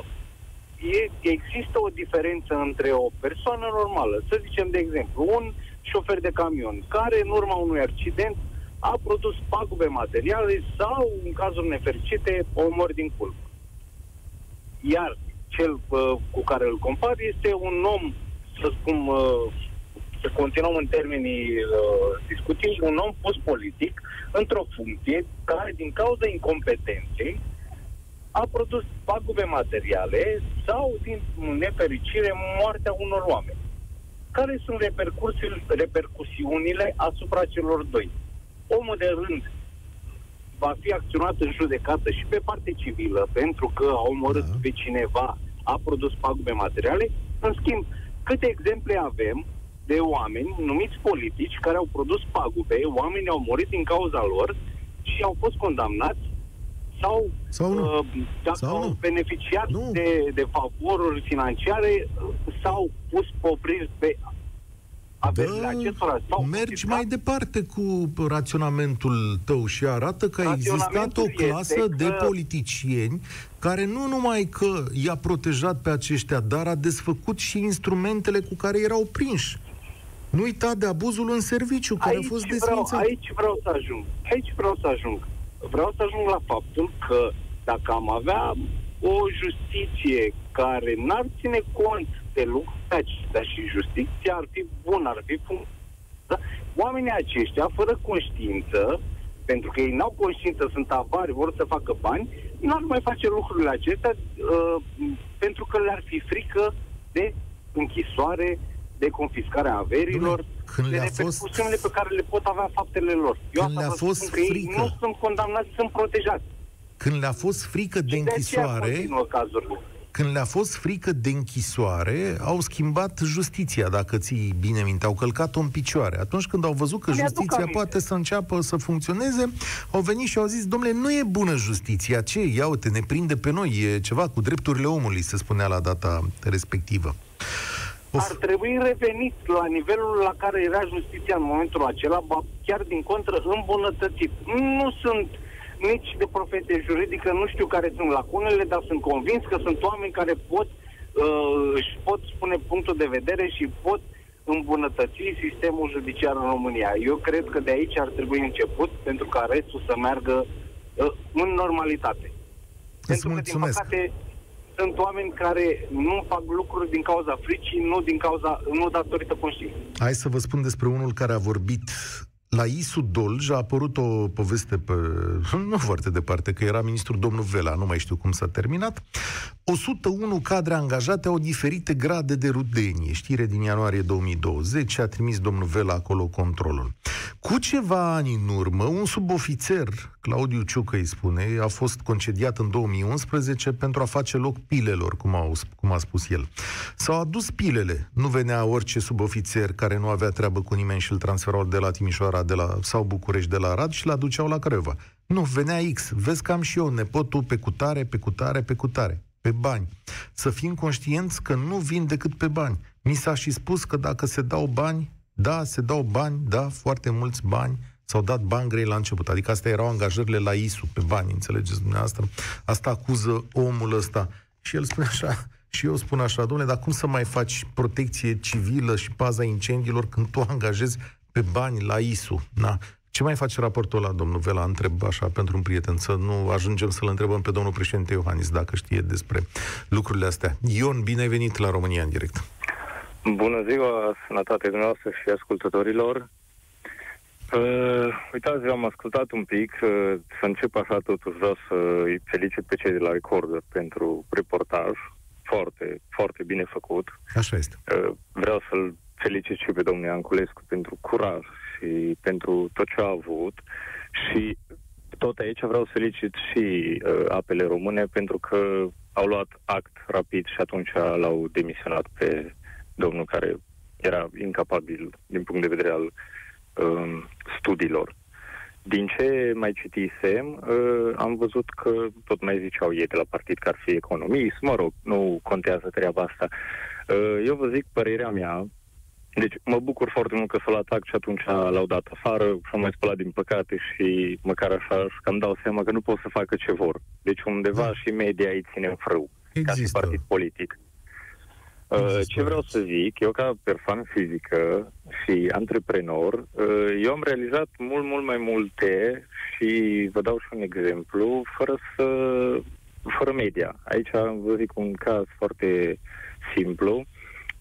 e, există o diferență între o persoană normală, să zicem de exemplu, un șofer de camion, care în urma unui accident a produs pagube materiale sau, în cazuri nefericite, omor din culpă. Iar cel uh, cu care îl compar este un om, să spun, uh, să continuăm în termenii uh, discuției, un om post politic într-o funcție care, din cauza incompetenței, a produs pagube materiale sau, din nefericire, moartea unor oameni. Care sunt repercusiunile asupra celor doi? Omul de rând va fi acționat în judecată și pe parte civilă pentru că a omorât da. pe cineva, a produs pagube materiale. În schimb, câte exemple avem de oameni numiți politici care au produs pagube, oamenii au murit din cauza lor și au fost condamnați sau, Sau nu. uh, dacă Sau au nu. beneficiat Nu. de, de favoruri financiare uh, s-au pus popriri pe averile acestora. Sau Da, mergi confiscat. mai departe cu raționamentul tău și arată că a existat o Raționamentul clasă este de că- politicieni care nu numai că i-a protejat pe aceștia, dar a desfăcut și instrumentele cu care erau prinși. Nu uita de abuzul în serviciu, care aici a fost vreau, desfințat. aici vreau să ajung. Aici vreau să ajung. Vreau să ajung la faptul că dacă am avea o justiție care n-ar ține cont de lucrurile acestea și justiția ar fi bună, ar fi funcțională, oamenii aceștia, fără conștiință, pentru că ei n-au conștiință, sunt avari, vor să facă bani, nu ar mai face lucrurile acestea uh, pentru că le-ar fi frică de închisoare, de confiscarea averilor, Dom'le, când de le-a fost- repercusiunile pe care le pot avea faptele lor. Eu Când asta le-a vă fost spun că ei frică. nu sunt condamnați, sunt protejați. Când le-a fost frică de Și de aceea închisoare, continuă cazurile. Când le-a fost frică de închisoare, au schimbat justiția, dacă ții bine minte, au călcat-o în picioare. Atunci când au văzut că Mi-aduc justiția aminte. poate să înceapă să funcționeze, au venit și au zis, domnule, nu e bună justiția, ce? Ia uite, ne prinde pe noi, e ceva cu drepturile omului, se spunea la data respectivă. Of. Ar trebui revenit la nivelul la care era justiția în momentul acela, ba chiar din contră îmbunătățit. Nu sunt nici de profesie juridică, nu știu care sunt lacunele, dar sunt convins că sunt oameni care pot uh, își pot spune punctul de vedere și pot îmbunătăți sistemul judiciar în România. Eu cred că de aici ar trebui început pentru ca restul să meargă uh, în normalitate. Pentru că, din mulțumesc. păcate, sunt oameni care nu fac lucruri din cauza fricii, nu din cauza, nu datorită conștiinței. Hai să vă spun despre unul care a vorbit la Isu Dolj a apărut o poveste pe, <laughs> nu foarte departe, că era ministrul domnul Vela, nu mai știu cum s-a terminat. 101 cadre angajate au diferite grade de rudenie. Știre din ianuarie 2020 a trimis domnul Vela acolo controlul. Cu ceva ani în urmă, un subofițer, Claudiu Ciucă îi spune, a fost concediat în 2011 pentru a face loc pilelor, cum, au, cum a spus el. S-au adus pilele. Nu venea orice subofițer care nu avea treabă cu nimeni și îl transferau de la Timișoara de la, sau București de la Rad și l aduceau la Craiova. Nu, venea X. Vezi că am și eu nepotul pe cutare, pe cutare, pe cutare pe bani. Să fim conștienți că nu vin decât pe bani. Mi s-a și spus că dacă se dau bani, da, se dau bani, da, foarte mulți bani, s-au dat bani grei la început. Adică astea erau angajările la ISU pe bani, înțelegeți dumneavoastră? Asta acuză omul ăsta. Și el spune așa, și eu spun așa, domnule, dar cum să mai faci protecție civilă și paza incendiilor când tu angajezi pe bani la ISU? Na, ce mai face raportul ăla, domnul Vela? Întreb așa pentru un prieten, să nu ajungem să-l întrebăm pe domnul președinte Iohannis dacă știe despre lucrurile astea. Ion, bine ai venit la România în direct. Bună ziua, sănătate dumneavoastră și ascultătorilor. Uh, uitați, eu am ascultat un pic, uh, să încep așa totuși, vreau să îi felicit pe cei de la Recorder pentru reportaj, foarte, foarte bine făcut. Așa este. Uh, vreau să-l felicit și pe domnul Anculescu pentru curaj și pentru tot ce a avut și tot aici vreau să felicit și uh, apele române pentru că au luat act rapid și atunci l-au demisionat pe domnul care era incapabil din punct de vedere al uh, studiilor. Din ce mai citisem, uh, am văzut că tot mai ziceau ei de la partid că ar fi economist, mă rog, nu contează treaba asta. Uh, eu vă zic părerea mea, deci mă bucur foarte mult că s-a luat act și atunci l-au dat afară, s-a mai spălat din păcate și măcar așa și că îmi dau seama că nu pot să facă ce vor. Deci undeva Da. și media îi ține în frâu ca și Există. partid politic. Uh, Există. Ce vreau să zic, eu ca persoană fizică și antreprenor, uh, eu am realizat mult, mult mai multe și vă dau și un exemplu, fără să fără media. Aici vă zic un caz foarte simplu.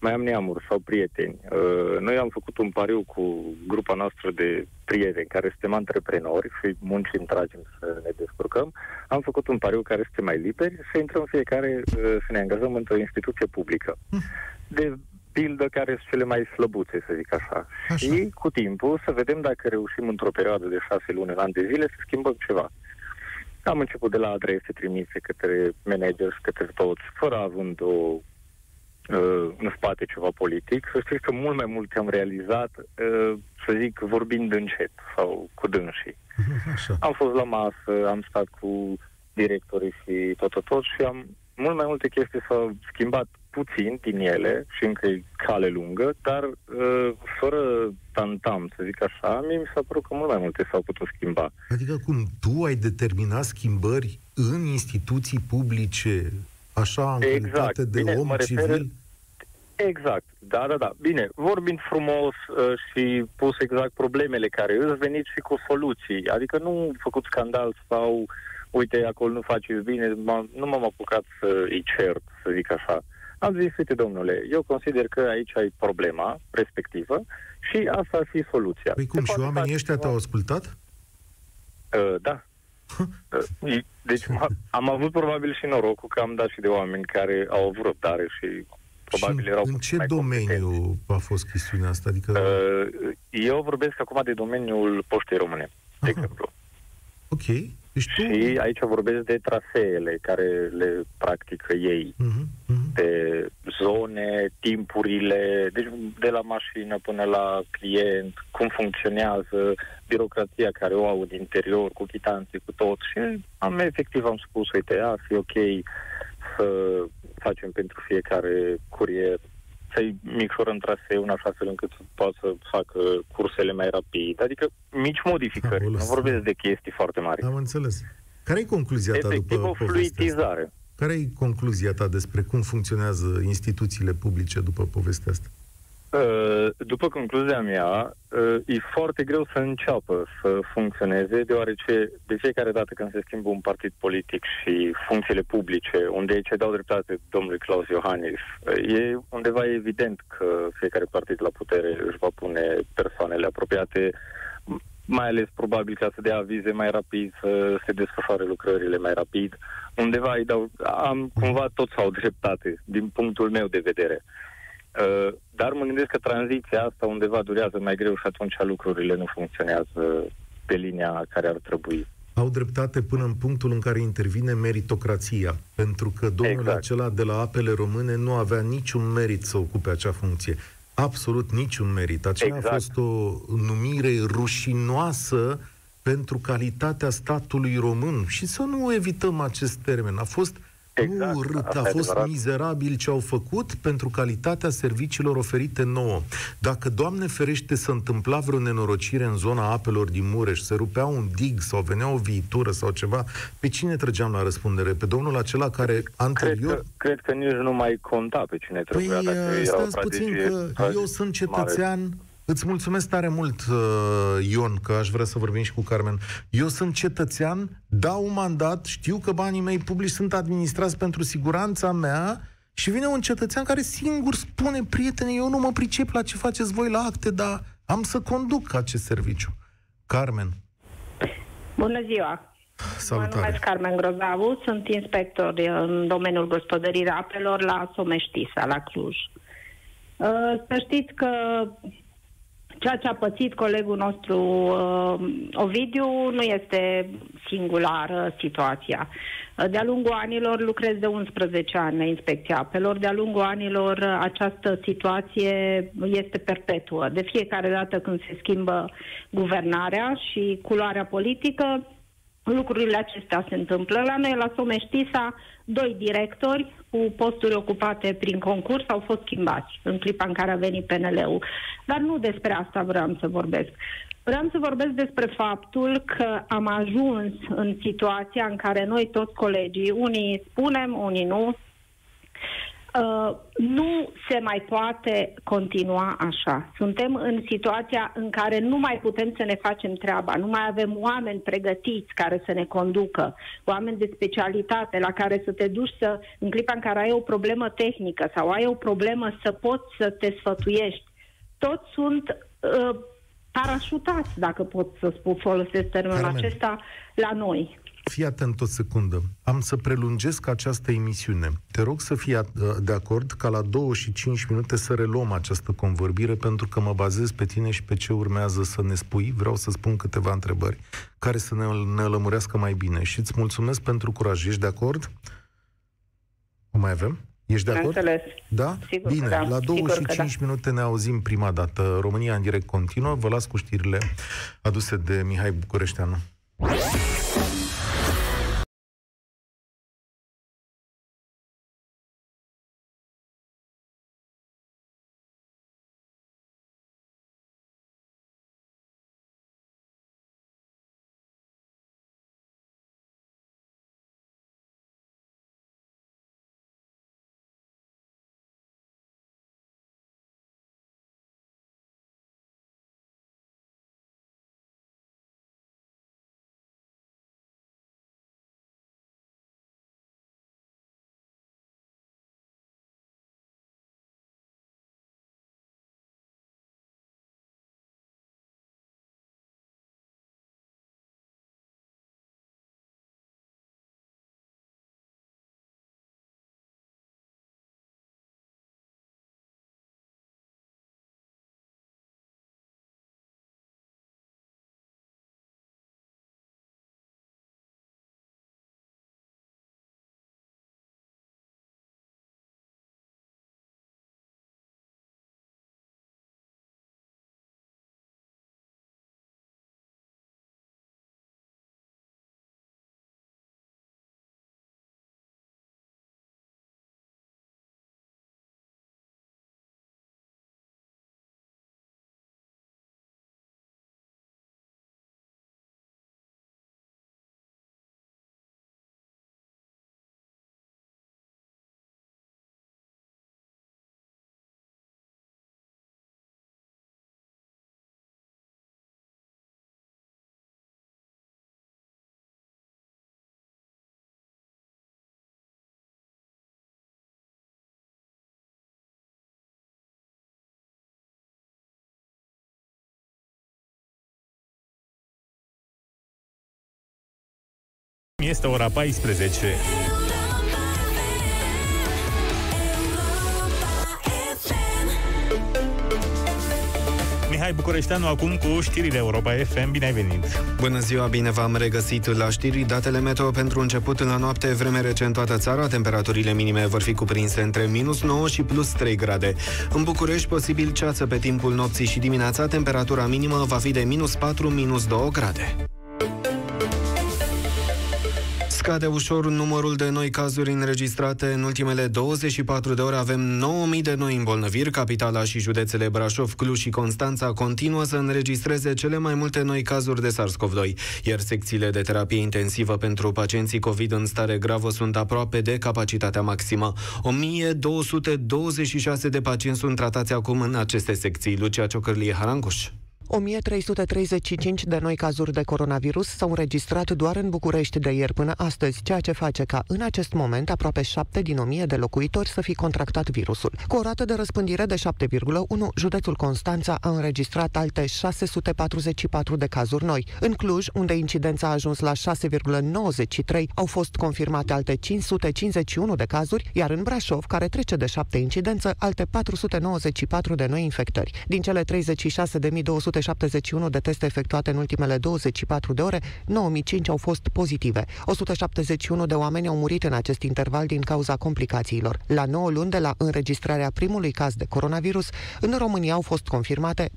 Mai am neamuri sau prieteni. Uh, Noi am făcut un pariu cu grupa noastră de prieteni care suntem antreprenori și muncim, tragem să ne descurcăm. Am făcut un pariu care este mai liberi, să intrăm fiecare, uh, să ne angajăm într-o instituție publică. De pildă care sunt cele mai slăbuțe, să zic așa. Așa. Și cu timpul să vedem dacă reușim într-o perioadă de șase luni, un an de zile, să schimbăm ceva. Am început de la adrese trimise către manager și către toți, fără având o uh, în spate ceva politic. Să știți că mult mai mult am realizat, uh, să zic, vorbind încet sau cu dânsii. <laughs> Așa. Am fost la masă, am stat cu directorii și tot, tot, tot și am mult mai multe chestii s-au schimbat puțin din ele și încă e cale lungă, dar uh, fără tantam, să zic așa, mie mi s-a părut că mult mai multe s-au putut schimba. Adică cum tu ai determinat schimbări în instituții publice, așa, în Exact. calitate de Bine, om mă refer- civil? Exact, da, da, da. Bine, vorbind frumos uh, și pus exact problemele care îți veniți și cu soluții. Adică nu făcut scandal sau uite, acolo nu faceți bine, m-am, nu m-am apucat să îi cert, să zic așa. Am zis, uite, domnule, eu consider că aici ai problema respectivă și asta ar fi soluția. Păi cum, Se și poate oamenii face ăștia ceva? te-au ascultat? Uh, da. Uh, deci m- am avut probabil și norocul că am dat și de oameni care au avut răbdare și probabil și erau în puțin ce mai competenți. domeniu a fost chestiunea asta? Adică, Uh, eu vorbesc acum de domeniul poștei române, de Aha. exemplu. ok, deci tu... Și aici vorbesc de traseele care le practică ei, Mhm, mhm. de zone, timpurile, deci de la mașină până la client, cum funcționează, birocrația care o au din interior, cu chitanțe, cu tot. Și am efectiv am spus, uite, ar fi ok să facem pentru fiecare curier să-i micșorăm traseul în așa fel încât să poată să facă cursele mai rapid. Adică mici modificări. Aoleu, nu vorbesc de chestii foarte mari. Am înțeles. Care e concluzia ta Efectiv după o povestea asta? fluidizare. Care e concluzia ta despre cum funcționează instituțiile publice după povestea asta? Uh, După concluzia mea, uh, e foarte greu să înceapă să funcționeze, deoarece de fiecare dată când se schimbă un partid politic și funcțiile publice, unde aici dau dreptate domnului Claus Iohannis, uh, e undeva evident că fiecare partid la putere își va pune persoanele apropiate, m- mai ales probabil ca să dea avize mai rapid, să se desfășoare lucrările mai rapid. Undeva îi dau, am cumva toți au <laughs> dreptate, din punctul meu de vedere. Uh, dar mă gândesc că tranziția asta undeva durează mai greu și atunci lucrurile nu funcționează pe linia care ar trebui. Au dreptate până în punctul în care intervine meritocrația, pentru că domnul Exact. acela de la apele române nu avea niciun merit să ocupe acea funcție. Absolut niciun merit. Aceea a Exact. fost o numire rușinoasă pentru calitatea statului român. Și să nu evităm acest termen. A fost Exact, nu urât, asta a e fost adevărat. mizerabil ce au făcut pentru calitatea serviciilor oferite nouă. Dacă, Doamne ferește, se întâmpla vreo nenorocire în zona apelor din Mureș, se rupea un dig sau venea o viitură sau ceva, pe cine trăgeam la răspundere? Pe domnul acela care Cred anterior... că, cred că nici nu mai conta pe cine Păi, trebuia. dacă era o stați puțin tragedie- că eu tragedie sunt mare. Cetățean, îți mulțumesc tare mult, uh, Ion, că aș vrea să vorbim și cu Carmen. Eu sunt cetățean, dau un mandat, știu că banii mei publici sunt administrați pentru siguranța mea și vine un cetățean care singur spune, prietene, eu nu mă pricep la ce faceți voi la acte, dar am să conduc acest serviciu. Carmen, Bună ziua! Mă salutare. numesc Carmen Grozavu, sunt inspector în domeniul gospodăririi apelor la Someștisa, la Cluj. Uh, Să știți că ceea ce a pățit colegul nostru uh, Ovidiu nu este singulară situația. Uh, De-a lungul anilor lucrez de 11 ani la Inspecția Apelor. De-a lungul anilor uh, această situație este perpetuă. De fiecare dată când se schimbă guvernarea și culoarea politică, lucrurile acestea se întâmplă. La noi, la Someștisa, doi directori cu posturi ocupate prin concurs au fost schimbați în clipa în care a venit PNL-ul. Dar nu despre asta vreau să vorbesc. Vreau să vorbesc despre faptul că am ajuns în situația în care noi toți colegii, unii spunem, unii nu, Uh, nu se mai poate continua așa. Suntem în situația în care nu mai putem să ne facem treaba, nu mai avem oameni pregătiți care să ne conducă, oameni de specialitate la care să te duci să, în clipa în care ai o problemă tehnică sau ai o problemă să poți să te sfătuiești. Toți sunt uh, parașutați, dacă pot să spun, folosesc termenul Carmen. acesta, la noi. Fii atent o secundă. Am să prelungesc această emisiune. Te rog să fii at- de acord ca la 25 minute să reluăm această convorbire pentru că mă bazez pe tine și pe ce urmează să ne spui. Vreau să spun câteva întrebări care să ne, ne lămurească mai bine. Și îți mulțumesc pentru curaj. Ești de acord? O mai avem? Ești de acord? Înțeles. Da? Sigur Bine, că da. la Sigur 25 că da. minute ne auzim prima dată. România în direct continuă. Vă las cu știrile aduse de Mihai Bucureșteanu. Este ora 14. Mihai Bucureșteanu acum cu știrile Europa FM. Bine ai venit! Bună ziua, bine v-am regăsit la știri. Datele meteo pentru început la noapte, vreme rece în toată țara. Temperaturile minime vor fi cuprinse între minus 9 și plus 3 grade. În București, posibil ceață pe timpul nopții și dimineața. Temperatura minimă va fi de minus 4, minus 2 grade. Scade ușor numărul de noi cazuri înregistrate. În ultimele 24 de ore avem 9000 de noi îmbolnăviri. Capitala și județele Brașov, Cluj și Constanța continuă să înregistreze cele mai multe noi cazuri de SARS-CoV-2, iar secțiile de terapie intensivă pentru pacienții COVID în stare gravă sunt aproape de capacitatea maximă. 1226 de pacienți sunt tratați acum în aceste secții. Lucia Ciocărlie Haranguș. 1335 de noi cazuri de coronavirus s-au înregistrat doar în București de ieri până astăzi, ceea ce face ca în acest moment aproape 7 din 1000 de locuitori să fi contractat virusul. Cu o rată de răspândire de 7,1, județul Constanța a înregistrat alte 644 de cazuri noi. În Cluj, unde incidența a ajuns la 6,93, au fost confirmate alte 551 de cazuri, iar în Brașov, care trece de 7 incidență, alte 494 de noi infectări. Din cele 36.200 171 de teste efectuate în ultimele 24 de ore, 9005 au fost pozitive. 171 de oameni au murit în acest interval din cauza complicațiilor. La 9 luni de la înregistrarea primului caz de coronavirus, în România au fost confirmate 449.349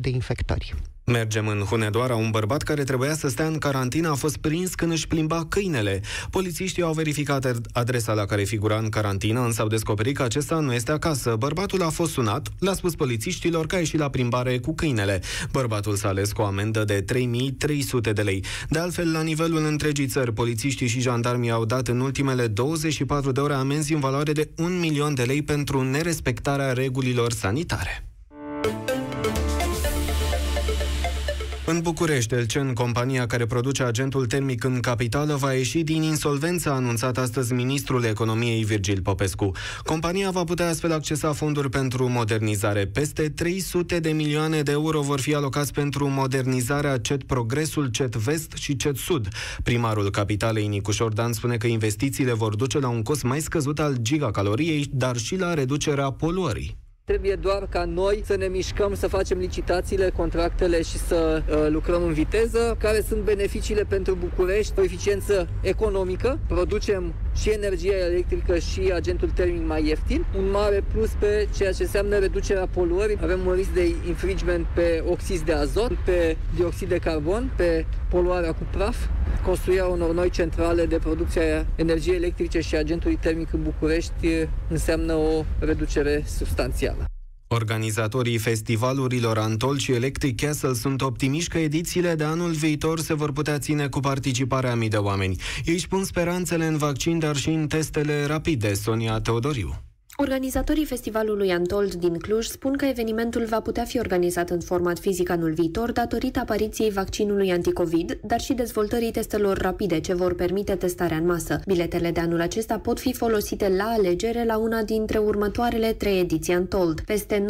de infectări. Mergem în Hunedoara. Un bărbat care trebuia să stea în carantină a fost prins când își plimba câinele. Polițiștii au verificat adresa la care figura în carantină, însă au descoperit că acesta nu este acasă. Bărbatul a fost sunat, le-a spus polițiștilor că a ieșit la plimbare cu câinele. Bărbatul s-a ales cu o amendă de 3300 de lei. De altfel, la nivelul întregii țări, polițiștii și jandarmii au dat în ultimele 24 de ore amenzi în valoare de 1 milion de lei pentru nerespectarea regulilor sanitare. În București, Elcen, compania care produce agentul termic în capitală, va ieși din insolvență, a anunțat astăzi ministrul economiei Virgil Popescu. Compania va putea astfel accesa fonduri pentru modernizare. Peste 300 de milioane de euro vor fi alocați pentru modernizarea CET Progresul, CET Vest și CET Sud. Primarul capitalei Nicu Șordan spune că investițiile vor duce la un cost mai scăzut al gigacaloriei, dar și la reducerea poluării. Trebuie doar ca noi să ne mișcăm, să facem licitațiile, contractele și să uh, lucrăm în viteză. Care sunt beneficiile pentru București? O eficiență economică, producem și energia electrică și agentul termic mai ieftin. Un mare plus pe ceea ce înseamnă reducerea poluării. Avem un risc de infringement pe oxid de azot, pe dioxid de carbon, pe poluarea cu praf construirea unor noi centrale de producție a energiei electrice și agentului termic în București înseamnă o reducere substanțială. Organizatorii festivalurilor Antol și Electric Castle sunt optimiști că edițiile de anul viitor se vor putea ține cu participarea mii de oameni. Ei își pun speranțele în vaccin, dar și în testele rapide. Sonia Teodoriu. Organizatorii festivalului Antold din Cluj spun că evenimentul va putea fi organizat în format fizic anul viitor datorită apariției vaccinului anticovid, dar și dezvoltării testelor rapide ce vor permite testarea în masă. Biletele de anul acesta pot fi folosite la alegere la una dintre următoarele trei ediții Antold. Peste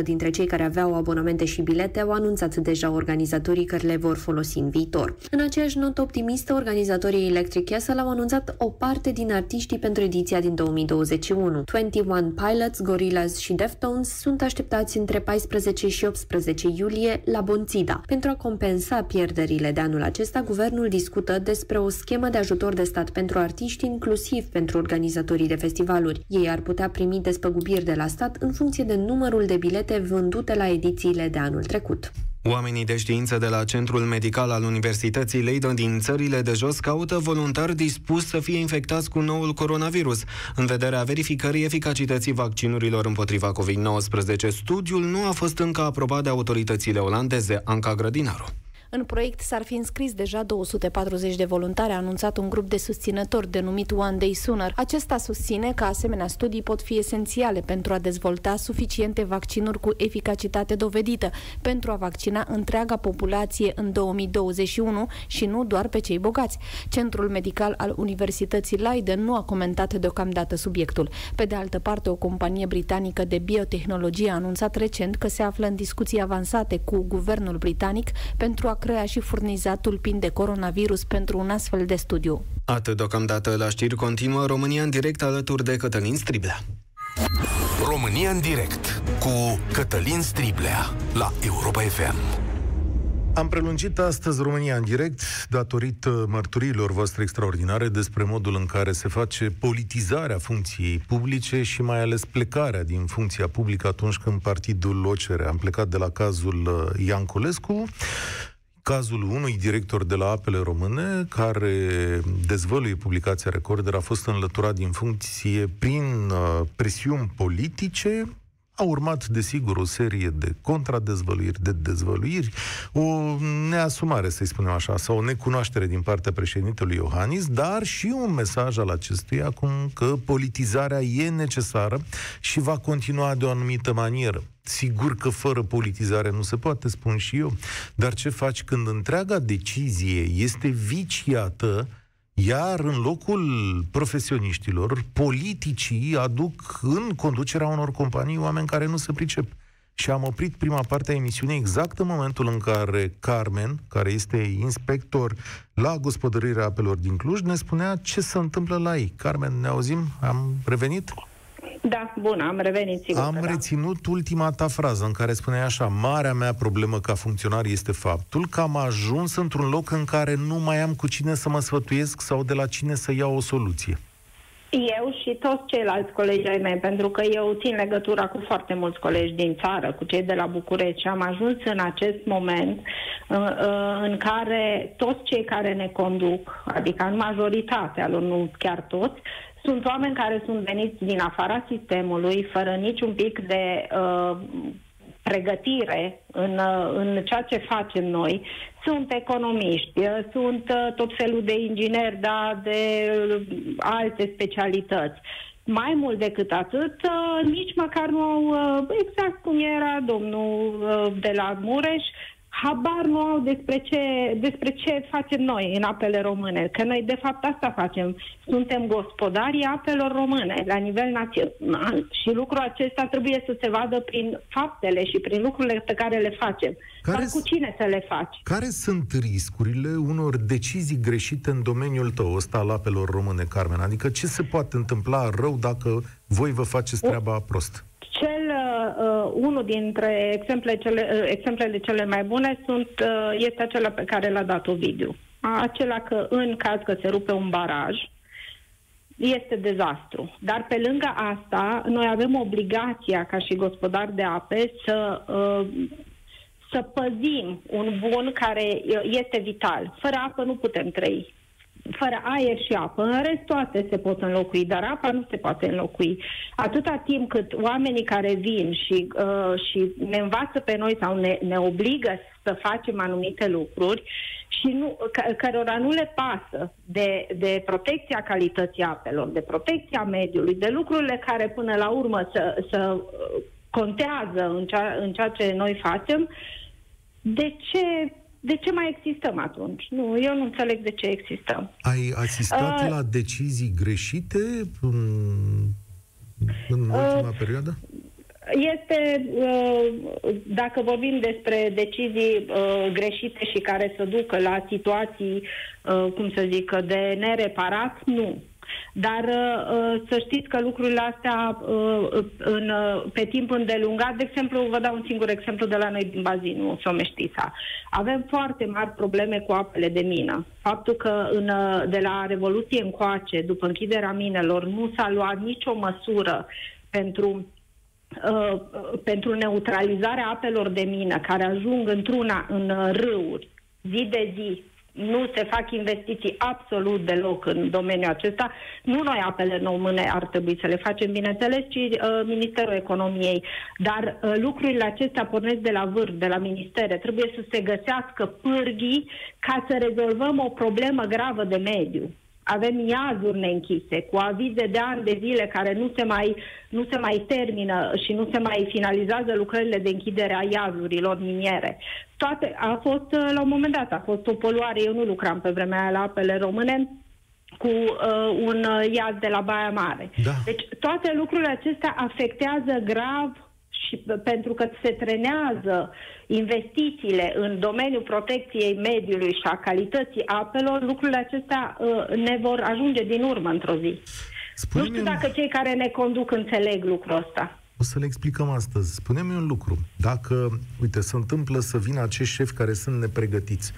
95% dintre cei care aveau abonamente și bilete au anunțat deja organizatorii că le vor folosi în viitor. În aceeași notă optimistă, organizatorii Electric Castle au anunțat o parte din artiștii pentru ediția din 2021. 2021. 21 Pilots, Gorillaz și Deftones sunt așteptați între 14 și 18 iulie la Bonțida. Pentru a compensa pierderile de anul acesta, guvernul discută despre o schemă de ajutor de stat pentru artiști, inclusiv pentru organizatorii de festivaluri. Ei ar putea primi despăgubiri de la stat în funcție de numărul de bilete vândute la edițiile de anul trecut. Oamenii de știință de la Centrul Medical al Universității Leiden din țările de jos caută voluntari dispuși să fie infectați cu noul coronavirus, în vederea verificării eficacității vaccinurilor împotriva COVID-19. Studiul nu a fost încă aprobat de autoritățile olandeze, Anca Grădinaru. În proiect s-ar fi înscris deja 240 de voluntari, a anunțat un grup de susținători denumit One Day Sooner. Acesta susține că asemenea studii pot fi esențiale pentru a dezvolta suficiente vaccinuri cu eficacitate dovedită pentru a vaccina întreaga populație în 2021 și nu doar pe cei bogați. Centrul Medical al Universității Leiden nu a comentat deocamdată subiectul. Pe de altă parte, o companie britanică de biotehnologie a anunțat recent că se află în discuții avansate cu guvernul britanic pentru a crea și furniza tulpini de coronavirus pentru un astfel de studiu. Atât deocamdată la știri continuă România în direct alături de Cătălin Striblea. România în direct cu Cătălin Striblea la Europa FM. Am prelungit astăzi România în direct datorită mărturiilor voastre extraordinare despre modul în care se face politizarea funcției publice și mai ales plecarea din funcția publică atunci când partidul OCR. Am plecat de la cazul uh, Ianculescu cazul unui director de la Apele Române care dezvăluie publicația Recorder a fost înlăturat din funcție prin uh, presiuni politice a urmat, desigur, o serie de contradezvăluiri, de dezvăluiri, o neasumare, să-i spunem așa, sau o necunoaștere din partea președintelui Iohannis, dar și un mesaj al acestuia acum că politizarea e necesară și va continua de o anumită manieră. Sigur că fără politizare nu se poate, spun și eu, dar ce faci când întreaga decizie este viciată iar în locul profesioniștilor, politicii aduc în conducerea unor companii oameni care nu se pricep. Și am oprit prima parte a emisiunii exact în momentul în care Carmen, care este inspector la gospodărirea apelor din Cluj, ne spunea ce se întâmplă la ei. Carmen, ne auzim? Am revenit? Da, bun, am revenit, sigur. Am da. reținut ultima ta frază în care spuneai așa, marea mea problemă ca funcționar este faptul că am ajuns într-un loc în care nu mai am cu cine să mă sfătuiesc sau de la cine să iau o soluție. Eu și toți ceilalți colegi ai mei, pentru că eu țin legătura cu foarte mulți colegi din țară, cu cei de la București și am ajuns în acest moment în, în care toți cei care ne conduc, adică în majoritatea, nu chiar toți, sunt oameni care sunt veniți din afara sistemului, fără niciun pic de uh, pregătire în, uh, în ceea ce facem noi. Sunt economiști, uh, sunt uh, tot felul de ingineri, da, de alte specialități. Mai mult decât atât, nici măcar nu au, exact cum era domnul de la Mureș, habar nu au despre ce, despre ce facem noi în apele române. Că noi, de fapt, asta facem. Suntem gospodarii apelor române la nivel național și lucrul acesta trebuie să se vadă prin faptele și prin lucrurile pe care le facem. Care Dar cu cine să le faci? Care sunt riscurile unor decizii greșite în domeniul tău ăsta al apelor române, Carmen? Adică ce se poate întâmpla rău dacă voi vă faceți treaba prost? Ce uh, unul dintre exemple cele, uh, exemplele cele mai bune sunt, uh, este acela pe care l-a dat Ovidiu. Acela că în caz că se rupe un baraj, este dezastru. Dar pe lângă asta, noi avem obligația ca și gospodari de ape să, uh, să păzim un bun care uh, este vital. Fără apă nu putem trăi fără aer și apă. În rest, toate se pot înlocui, dar apa nu se poate înlocui. Atâta timp cât oamenii care vin și, uh, și ne învață pe noi sau ne, ne obligă să facem anumite lucruri și nu, c- cărora nu le pasă de, de protecția calității apelor, de protecția mediului, de lucrurile care până la urmă să, să uh, contează în ceea, în ceea ce noi facem, de ce de ce mai existăm atunci? Nu, eu nu înțeleg de ce existăm. Ai asistat uh, la decizii greșite în, în uh, ultima perioadă? Este, uh, dacă vorbim despre decizii uh, greșite și care să ducă la situații, uh, cum să zic, de nereparat, nu. Dar uh, să știți că lucrurile astea uh, în, uh, pe timp îndelungat, de exemplu, vă dau un singur exemplu de la noi din bazinul Someștița. Avem foarte mari probleme cu apele de mină. Faptul că în, de la Revoluție încoace, după închiderea minelor, nu s-a luat nicio măsură pentru Uh, pentru neutralizarea apelor de mină care ajung într-una în râuri zi de zi nu se fac investiții absolut deloc în domeniul acesta. Nu noi apele române ar trebui să le facem, bineînțeles, ci uh, Ministerul Economiei. Dar uh, lucrurile acestea pornesc de la vârf, de la ministere. Trebuie să se găsească pârghii ca să rezolvăm o problemă gravă de mediu avem iazuri neînchise, cu avize de ani de zile care nu se mai, nu se mai termină și nu se mai finalizează lucrările de închidere a iazurilor miniere. Toate, a fost, la un moment dat, a fost o poluare, eu nu lucram pe vremea aia la apele române, cu uh, un iaz de la Baia Mare. Da. Deci toate lucrurile acestea afectează grav și pentru că se trenează investițiile în domeniul protecției mediului și a calității apelor, lucrurile acestea uh, ne vor ajunge din urmă într-o zi. spune nu știu dacă cei care ne conduc înțeleg lucrul ăsta. O să le explicăm astăzi. Spune-mi un lucru. Dacă, uite, se întâmplă să vină acești șefi care sunt nepregătiți,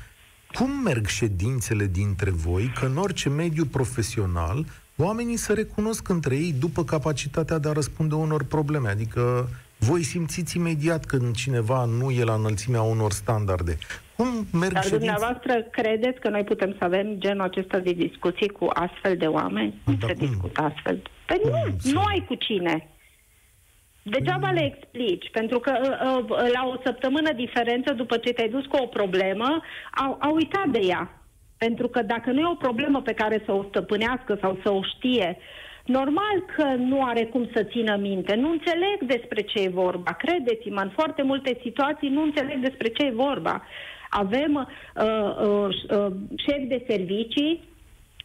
cum merg ședințele dintre voi că în orice mediu profesional oamenii se recunosc între ei după capacitatea de a răspunde unor probleme? Adică voi simțiți imediat când cineva nu e la înălțimea unor standarde. Cum merg Dar ședințe? dumneavoastră credeți că noi putem să avem genul acesta de discuții cu astfel de oameni? Nu se discută astfel. Păi nu, nu ai cu cine. Degeaba le explici, pentru că uh, uh, la o săptămână diferență, după ce te-ai dus cu o problemă, au, au uitat de ea. Pentru că dacă nu e o problemă pe care să o stăpânească sau să o știe, Normal că nu are cum să țină minte. Nu înțeleg despre ce e vorba. Credeți-mă, în foarte multe situații nu înțeleg despre ce e vorba. Avem uh, uh, uh, șefi de servicii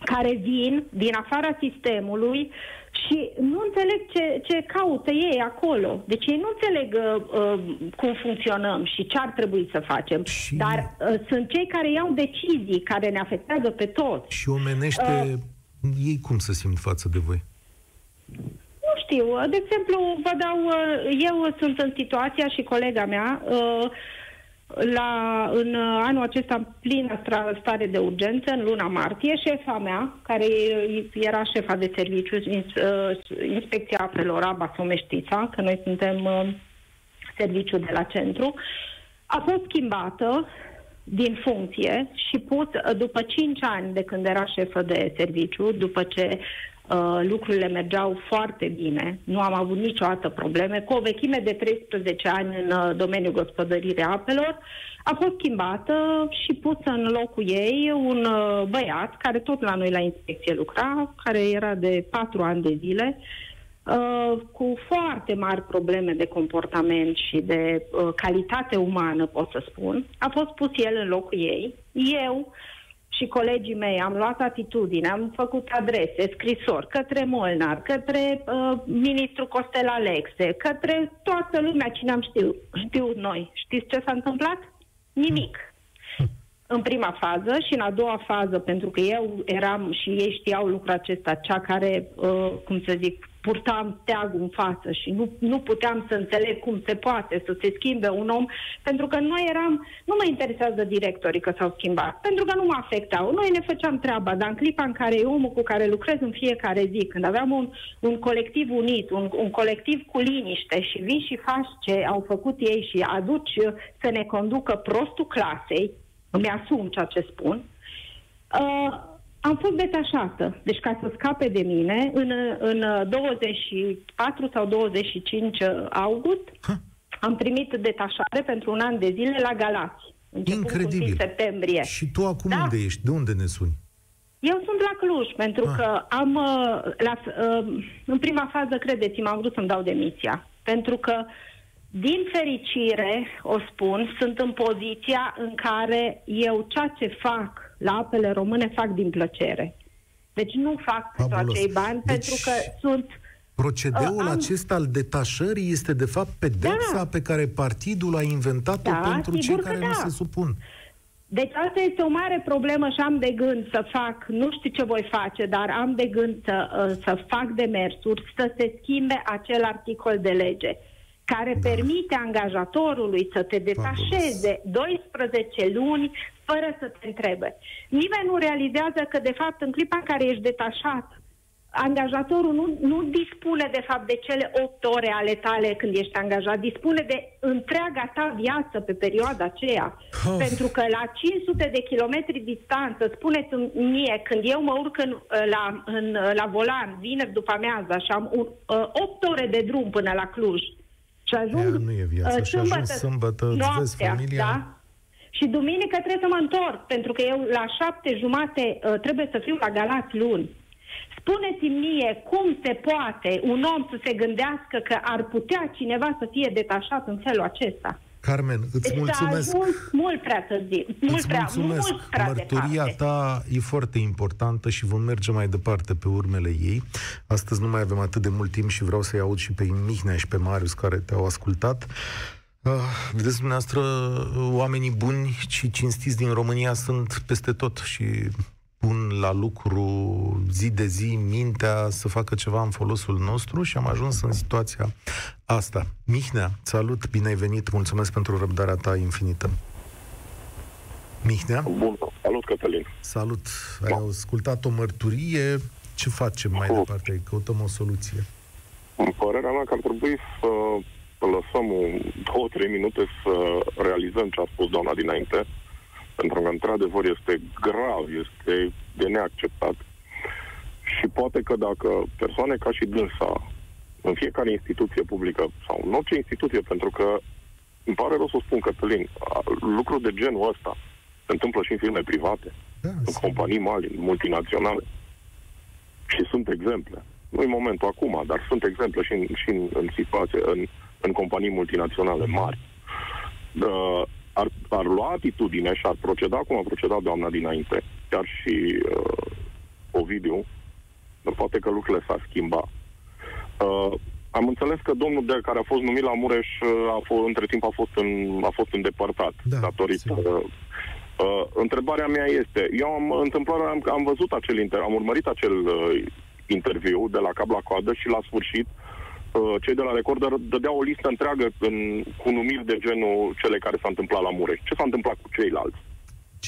care vin din afara sistemului și nu înțeleg ce, ce caută ei acolo. Deci ei nu înțeleg uh, uh, cum funcționăm și ce ar trebui să facem. Și... Dar uh, sunt cei care iau decizii care ne afectează pe toți. Și omenește uh, ei cum să simt față de voi? Nu știu. De exemplu, vă dau, eu sunt în situația și colega mea, la, în anul acesta plină stare de urgență, în luna martie, șefa mea, care era șefa de serviciu, inspecția apelor Aba Someștița, că noi suntem serviciu de la centru, a fost schimbată din funcție și pus după 5 ani de când era șefă de serviciu, după ce Uh, lucrurile mergeau foarte bine, nu am avut niciodată probleme, cu o vechime de 13 ani în uh, domeniul gospodăririi apelor, a fost schimbată și pusă în locul ei un uh, băiat care tot la noi la inspecție lucra, care era de 4 ani de zile, Uh, cu foarte mari probleme de comportament și de uh, calitate umană, pot să spun. A fost pus el în locul ei. Eu și colegii mei am luat atitudine, am făcut adrese, scrisori către Molnar, către uh, ministrul Costel Alexe, către toată lumea, cine am știut, știut noi. Știți ce s-a întâmplat? Nimic. În prima fază și în a doua fază, pentru că eu eram și ei știau lucrul acesta, cea care, uh, cum să zic, purtam steagul în față și nu, nu puteam să înțeleg cum se poate să se schimbe un om, pentru că noi eram, nu mă interesează directorii că s-au schimbat, pentru că nu mă afectau. Noi ne făceam treaba, dar în clipa în care e omul cu care lucrez în fiecare zi, când aveam un, un colectiv unit, un, un colectiv cu liniște și vii și faci ce au făcut ei și aduci să ne conducă prostul clasei, îmi asum ceea ce spun, uh, am fost detașată. Deci ca să scape de mine, în, în 24 sau 25 august ha. am primit detașare pentru un an de zile la Galați. Incredibil. septembrie. Și tu acum da. unde ești? De unde ne suni? Eu sunt la Cluj, pentru ah. că am, uh, la, uh, în prima fază, credeți-mă, am vrut să-mi dau demisia. Pentru că, din fericire, o spun, sunt în poziția în care eu ceea ce fac la apele române fac din plăcere. Deci nu fac Fabulos. pentru acei bani, deci... pentru că sunt Procedeul uh, am... acesta al detașării este de fapt pedepsa da. pe care partidul a inventat-o da, pentru cei care da. nu se supun. Deci asta este o mare problemă și am de gând să fac, nu știu ce voi face, dar am de gând să, uh, să fac demersuri, să se schimbe acel articol de lege care da. permite angajatorului să te detașeze 12 luni fără să te întrebe. Nimeni nu realizează că, de fapt, în clipa în care ești detașat, angajatorul nu, nu dispune, de fapt, de cele 8 ore ale tale când ești angajat, dispune de întreaga ta viață pe perioada aceea. Oh. Pentru că la 500 de kilometri distanță, spuneți mie, când eu mă urc în, la, în, la volan, vineri după amiază și am un, 8 ore de drum până la Cluj, și ajung nu e viață. Uh, sâmbătă, și sâmbătă noaptea, vezi familia. Da? Și duminică trebuie să mă întorc, pentru că eu la șapte jumate uh, trebuie să fiu la Galați luni. Spuneți-mi mie cum se poate un om să se gândească că ar putea cineva să fie detașat în felul acesta. Carmen, îți deci mulțumesc. mult prea târziu. Mult îți prea, mulțumesc. Mult prea Mărturia departe. ta e foarte importantă și vom merge mai departe pe urmele ei. Astăzi nu mai avem atât de mult timp și vreau să-i aud și pe Mihnea și pe Marius care te-au ascultat. Uh, vedeți dumneavoastră, oamenii buni și cinstiți din România sunt peste tot și pun la lucru zi de zi mintea să facă ceva în folosul nostru și am ajuns în situația asta. Mihnea, salut, bine ai venit, mulțumesc pentru răbdarea ta infinită. Mihnea? Bun, salut Cătălin. Salut, ai da. ascultat o mărturie, ce facem mai Acum. departe? Căutăm o soluție. În părerea mea că ar trebui să să lăsăm două, trei minute să realizăm ce a spus doamna dinainte, pentru că, într-adevăr, este grav, este de neacceptat. Și poate că dacă persoane ca și dânsa, în fiecare instituție publică, sau în orice instituție, pentru că îmi pare rău să spun, Cătălin, lucruri de genul ăsta se întâmplă și în firme private, da, în companii mari, multinaționale. Și sunt exemple. Nu e momentul acum, dar sunt exemple și în, și în, în situație, în, în companii multinaționale mari. Uh, ar, ar lua atitudine și ar proceda cum a procedat doamna dinainte, chiar și uh, Ovidiu, dar poate că lucrurile s-ar schimba. Uh, am înțeles că domnul de care a fost numit la Mureș uh, a fost, între timp a fost, în, a fost îndepărtat da, datorită. Uh, uh, întrebarea mea este, eu am întâmplarea, am, am văzut acel inter, am urmărit acel uh, interviu de la cap la coadă și la sfârșit uh, Uh, cei de la Recorder dădeau o listă întreagă în, cu numiri de genul cele care s-a întâmplat la Mureș. Ce s-a întâmplat cu ceilalți?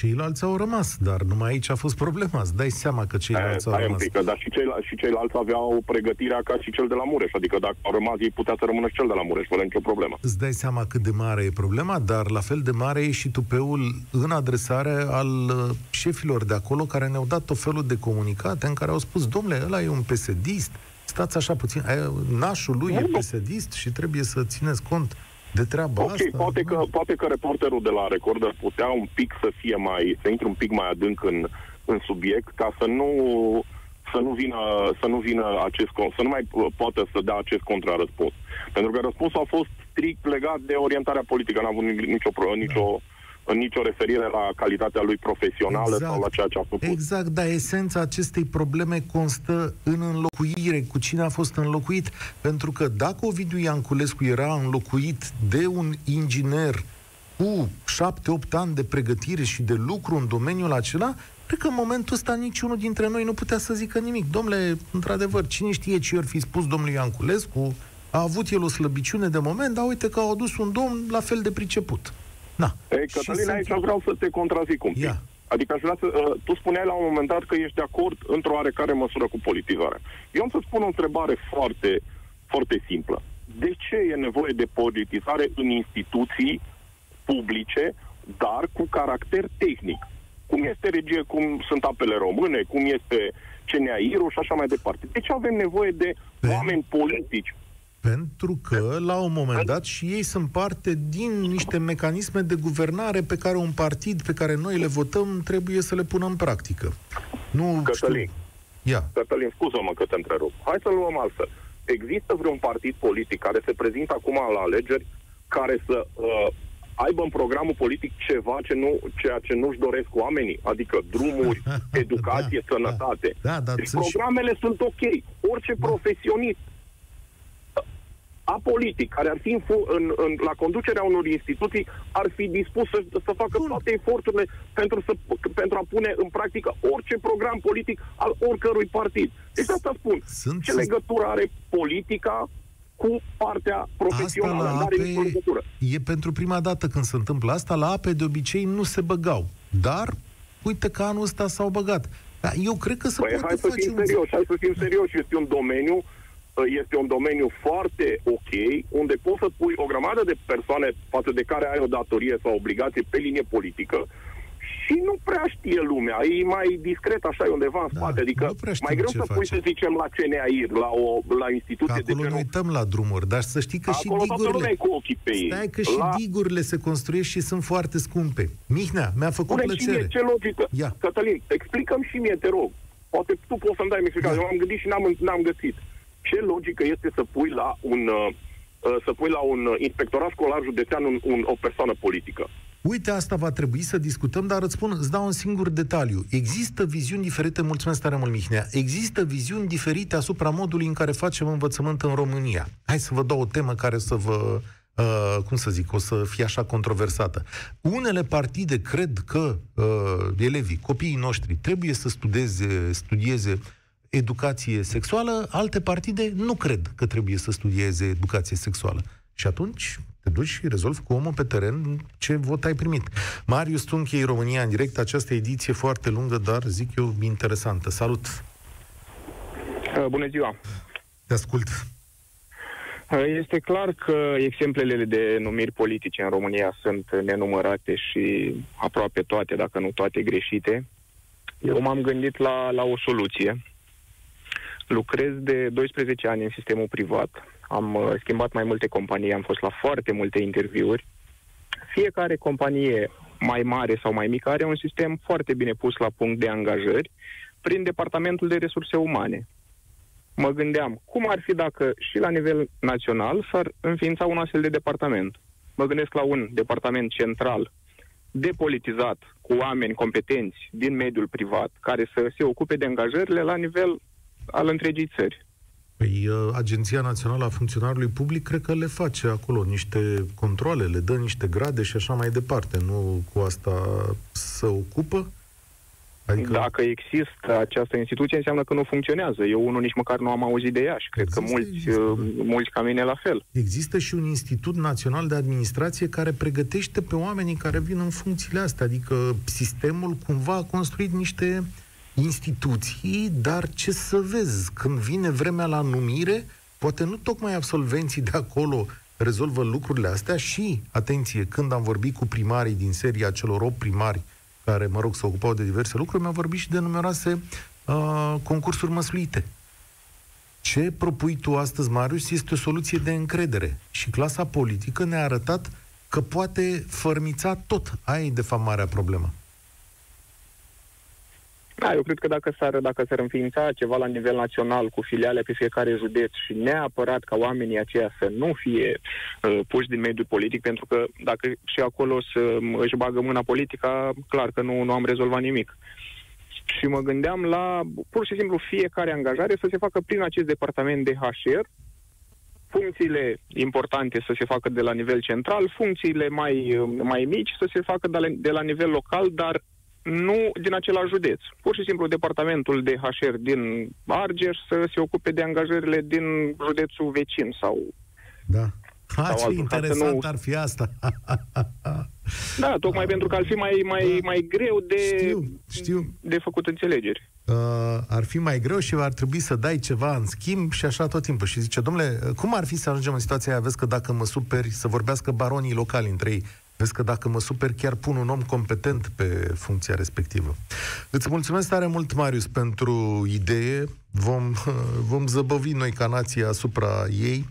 Ceilalți au rămas, dar numai aici a fost problema. Îți dai seama că ceilalți e, au rămas. Pică, dar și, ceilalți, și ceilalți aveau pregătirea ca și cel de la Mureș. Adică dacă au rămas, ei putea să rămână și cel de la Mureș, fără nicio problemă. Îți dai seama cât de mare e problema, dar la fel de mare e și tupeul în adresare al uh, șefilor de acolo care ne-au dat tot felul de comunicate în care au spus, domnule, ăla e un pesedist, stați așa puțin, nașul lui e pesedist și trebuie să țineți cont de treaba okay, asta. Poate că, poate că reporterul de la Recorder putea un pic să fie mai, să intre un pic mai adânc în, în subiect, ca să nu să nu vină, să nu vină acest, să nu mai poată să dea acest contrarăspuns. Pentru că răspunsul a fost strict legat de orientarea politică, n-a avut nicio, nicio da nicio referire la calitatea lui profesională exact. sau la ceea ce a făcut. Exact, dar esența acestei probleme constă în înlocuire, cu cine a fost înlocuit. Pentru că dacă Ovidiu Ianculescu era înlocuit de un inginer cu șapte, opt ani de pregătire și de lucru în domeniul acela, cred că în momentul ăsta niciunul dintre noi nu putea să zică nimic. Domnule, într-adevăr, cine știe ce ar fi spus domnului Ianculescu, a avut el o slăbiciune de moment, dar uite că au adus un domn la fel de priceput. Na. Ei, Cătălina, aici sunt... vreau să te contrazic un pic. Ia. Adică aș vrea să... Uh, tu spuneai la un moment dat că ești de acord într-o oarecare măsură cu politizarea. Eu am să spun o întrebare foarte, foarte simplă. De ce e nevoie de politizare în instituții publice, dar cu caracter tehnic? Cum este regie, cum sunt apele române, cum este CNAIR-ul și așa mai departe. De ce avem nevoie de oameni politici pentru că, la un moment dat, și ei sunt parte din niște mecanisme de guvernare pe care un partid pe care noi le votăm trebuie să le pună în practică. Nu Cătălin, știu. Ia. Cătălin, scuză-mă că te întrerup. Hai să luăm altfel. Există vreun partid politic care se prezintă acum la alegeri care să uh, aibă în programul politic ceva ce nu, ceea ce nu-și doresc oamenii, adică drumuri, <laughs> educație, da, sănătate. Da, da, deci programele și... sunt ok. Orice da. profesionist apolitic, care ar fi în, în, în, la conducerea unor instituții, ar fi dispus să, să facă Bun. toate eforturile pentru, să, pentru a pune în practică orice program politic al oricărui partid. Deci asta spun. Sunt Ce legătură are politica cu partea profesională? Asta la ape e pentru prima dată când se întâmplă asta. La ape de obicei nu se băgau. Dar uite că anul ăsta s-au băgat. Eu cred că se păi poate hai să fim un... serioși, hai să fim serioși. Este un domeniu este un domeniu foarte ok, unde poți să pui o grămadă de persoane față de care ai o datorie sau obligație pe linie politică și nu prea știe lumea. E mai discret așa e undeva în da, spate. Adică mai greu să face. pui, să zicem, la CNAIR, la o la instituție acolo de genul. uităm la drumuri, dar să știi că acolo și digurile... cu ochii pe ei. Stai că și la... digurile se construiesc și sunt foarte scumpe. Mihnea, mi-a făcut Spune plăcere. Și mie, ce logică? Ia. Cătălin, explicăm și mie, te rog. Poate tu poți să-mi dai explicație. Eu am gândit și n-am, n-am găsit ce logică este să pui la un, uh, uh, să pui la un inspectorat școlar județean un, un, o persoană politică? Uite, asta va trebui să discutăm, dar îți spun, îți dau un singur detaliu. Există viziuni diferite, mulțumesc tare mult, Mihnea, există viziuni diferite asupra modului în care facem învățământ în România. Hai să vă dau o temă care să vă, uh, cum să zic, o să fie așa controversată. Unele partide cred că uh, elevii, copiii noștri, trebuie să studieze, studieze educație sexuală, alte partide nu cred că trebuie să studieze educație sexuală. Și atunci te duci și rezolvi cu omul pe teren ce vot ai primit. Marius Tunchei, România în direct, această ediție foarte lungă, dar zic eu interesantă. Salut! Uh, bună ziua! Te ascult! Uh, este clar că exemplele de numiri politice în România sunt nenumărate și aproape toate, dacă nu toate, greșite. Eu m-am gândit la, la o soluție Lucrez de 12 ani în sistemul privat. Am uh, schimbat mai multe companii, am fost la foarte multe interviuri. Fiecare companie mai mare sau mai mică are un sistem foarte bine pus la punct de angajări prin departamentul de resurse umane. Mă gândeam, cum ar fi dacă și la nivel național s-ar înființa un astfel de departament? Mă gândesc la un departament central depolitizat, cu oameni competenți din mediul privat, care să se ocupe de angajările la nivel al întregii țări. Păi, uh, Agenția Națională a Funcționarului Public cred că le face acolo niște controle, le dă niște grade și așa mai departe. Nu cu asta se ocupă? Adică... Dacă există această instituție, înseamnă că nu funcționează. Eu unul nici măcar nu am auzit de ea și cred există, că mulți, există. Uh, mulți ca mine la fel. Există și un Institut Național de Administrație care pregătește pe oamenii care vin în funcțiile astea. Adică sistemul cumva a construit niște uh, instituții, dar ce să vezi, când vine vremea la numire, poate nu tocmai absolvenții de acolo rezolvă lucrurile astea și, atenție, când am vorbit cu primarii din seria celor 8 primari care, mă rog, se ocupau de diverse lucruri, mi-au vorbit și de numeroase uh, concursuri măsluite. Ce propui tu astăzi, Marius, este o soluție de încredere. Și clasa politică ne-a arătat că poate fărmița tot. Aia e, de fapt, marea problemă. Da, eu cred că dacă s-ar, dacă s-ar înființa ceva la nivel național cu filiale pe fiecare județ și neapărat ca oamenii aceia să nu fie uh, puși din mediul politic, pentru că dacă și acolo să își bagă mâna politica, clar că nu, nu am rezolvat nimic. Și mă gândeam la pur și simplu fiecare angajare să se facă prin acest departament de HR funcțiile importante să se facă de la nivel central, funcțiile mai, mai mici să se facă de la, de la nivel local, dar nu din același județ. Pur și simplu departamentul de HR din Argeș să se ocupe de angajările din județul vecin sau... Da. Ha, sau ce altul, interesant nu... ar fi asta. <laughs> Da, tocmai pentru că ar fi mai, mai, da. mai greu de, știu, știu. de făcut înțelegeri. Uh, ar fi mai greu și ar trebui să dai ceva în schimb și așa tot timpul. Și zice, domnule, cum ar fi să ajungem în situația aia? Vezi că dacă mă superi, să vorbească baronii locali între ei. Vezi că dacă mă super, chiar pun un om competent pe funcția respectivă. Îți mulțumesc tare mult, Marius, pentru idee. Vom, <laughs> vom zăbovi noi ca nație asupra ei.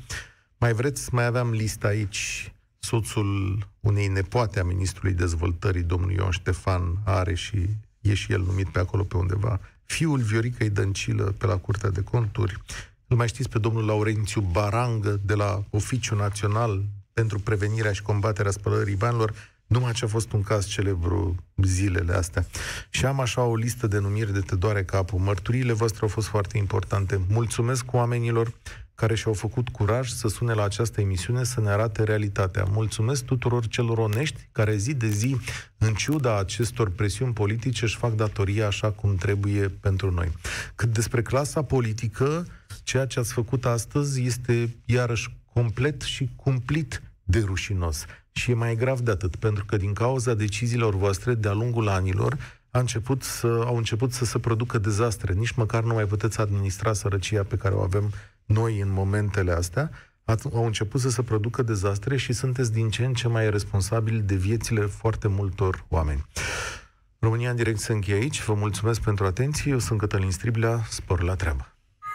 Mai vreți? Mai aveam lista aici. Soțul unei nepoate a Ministrului Dezvoltării, domnul Ion Ștefan, are și e și el numit pe acolo pe undeva. Fiul Vioricăi Dăncilă pe la Curtea de Conturi. Îl mai știți pe domnul Laurențiu Barangă de la Oficiul Național pentru prevenirea și combaterea spălării banilor, numai ce a fost un caz celebru zilele astea. Și am așa o listă de numiri de te doare capul. Mărturiile voastre au fost foarte importante. Mulțumesc oamenilor care și-au făcut curaj să sune la această emisiune să ne arate realitatea. Mulțumesc tuturor celor onești care zi de zi, în ciuda acestor presiuni politice, își fac datoria așa cum trebuie pentru noi. Cât despre clasa politică, ceea ce ați făcut astăzi este iarăși complet și cumplit de rușinos. Și e mai grav de atât, pentru că din cauza deciziilor voastre de-a lungul anilor, a început să, au început să se producă dezastre. Nici măcar nu mai puteți administra sărăcia pe care o avem noi în momentele astea. Au început să se producă dezastre și sunteți din ce în ce mai responsabili de viețile foarte multor oameni. România în direct se încheie aici. Vă mulțumesc pentru atenție. Eu sunt Cătălin Striblea. Spor la treabă.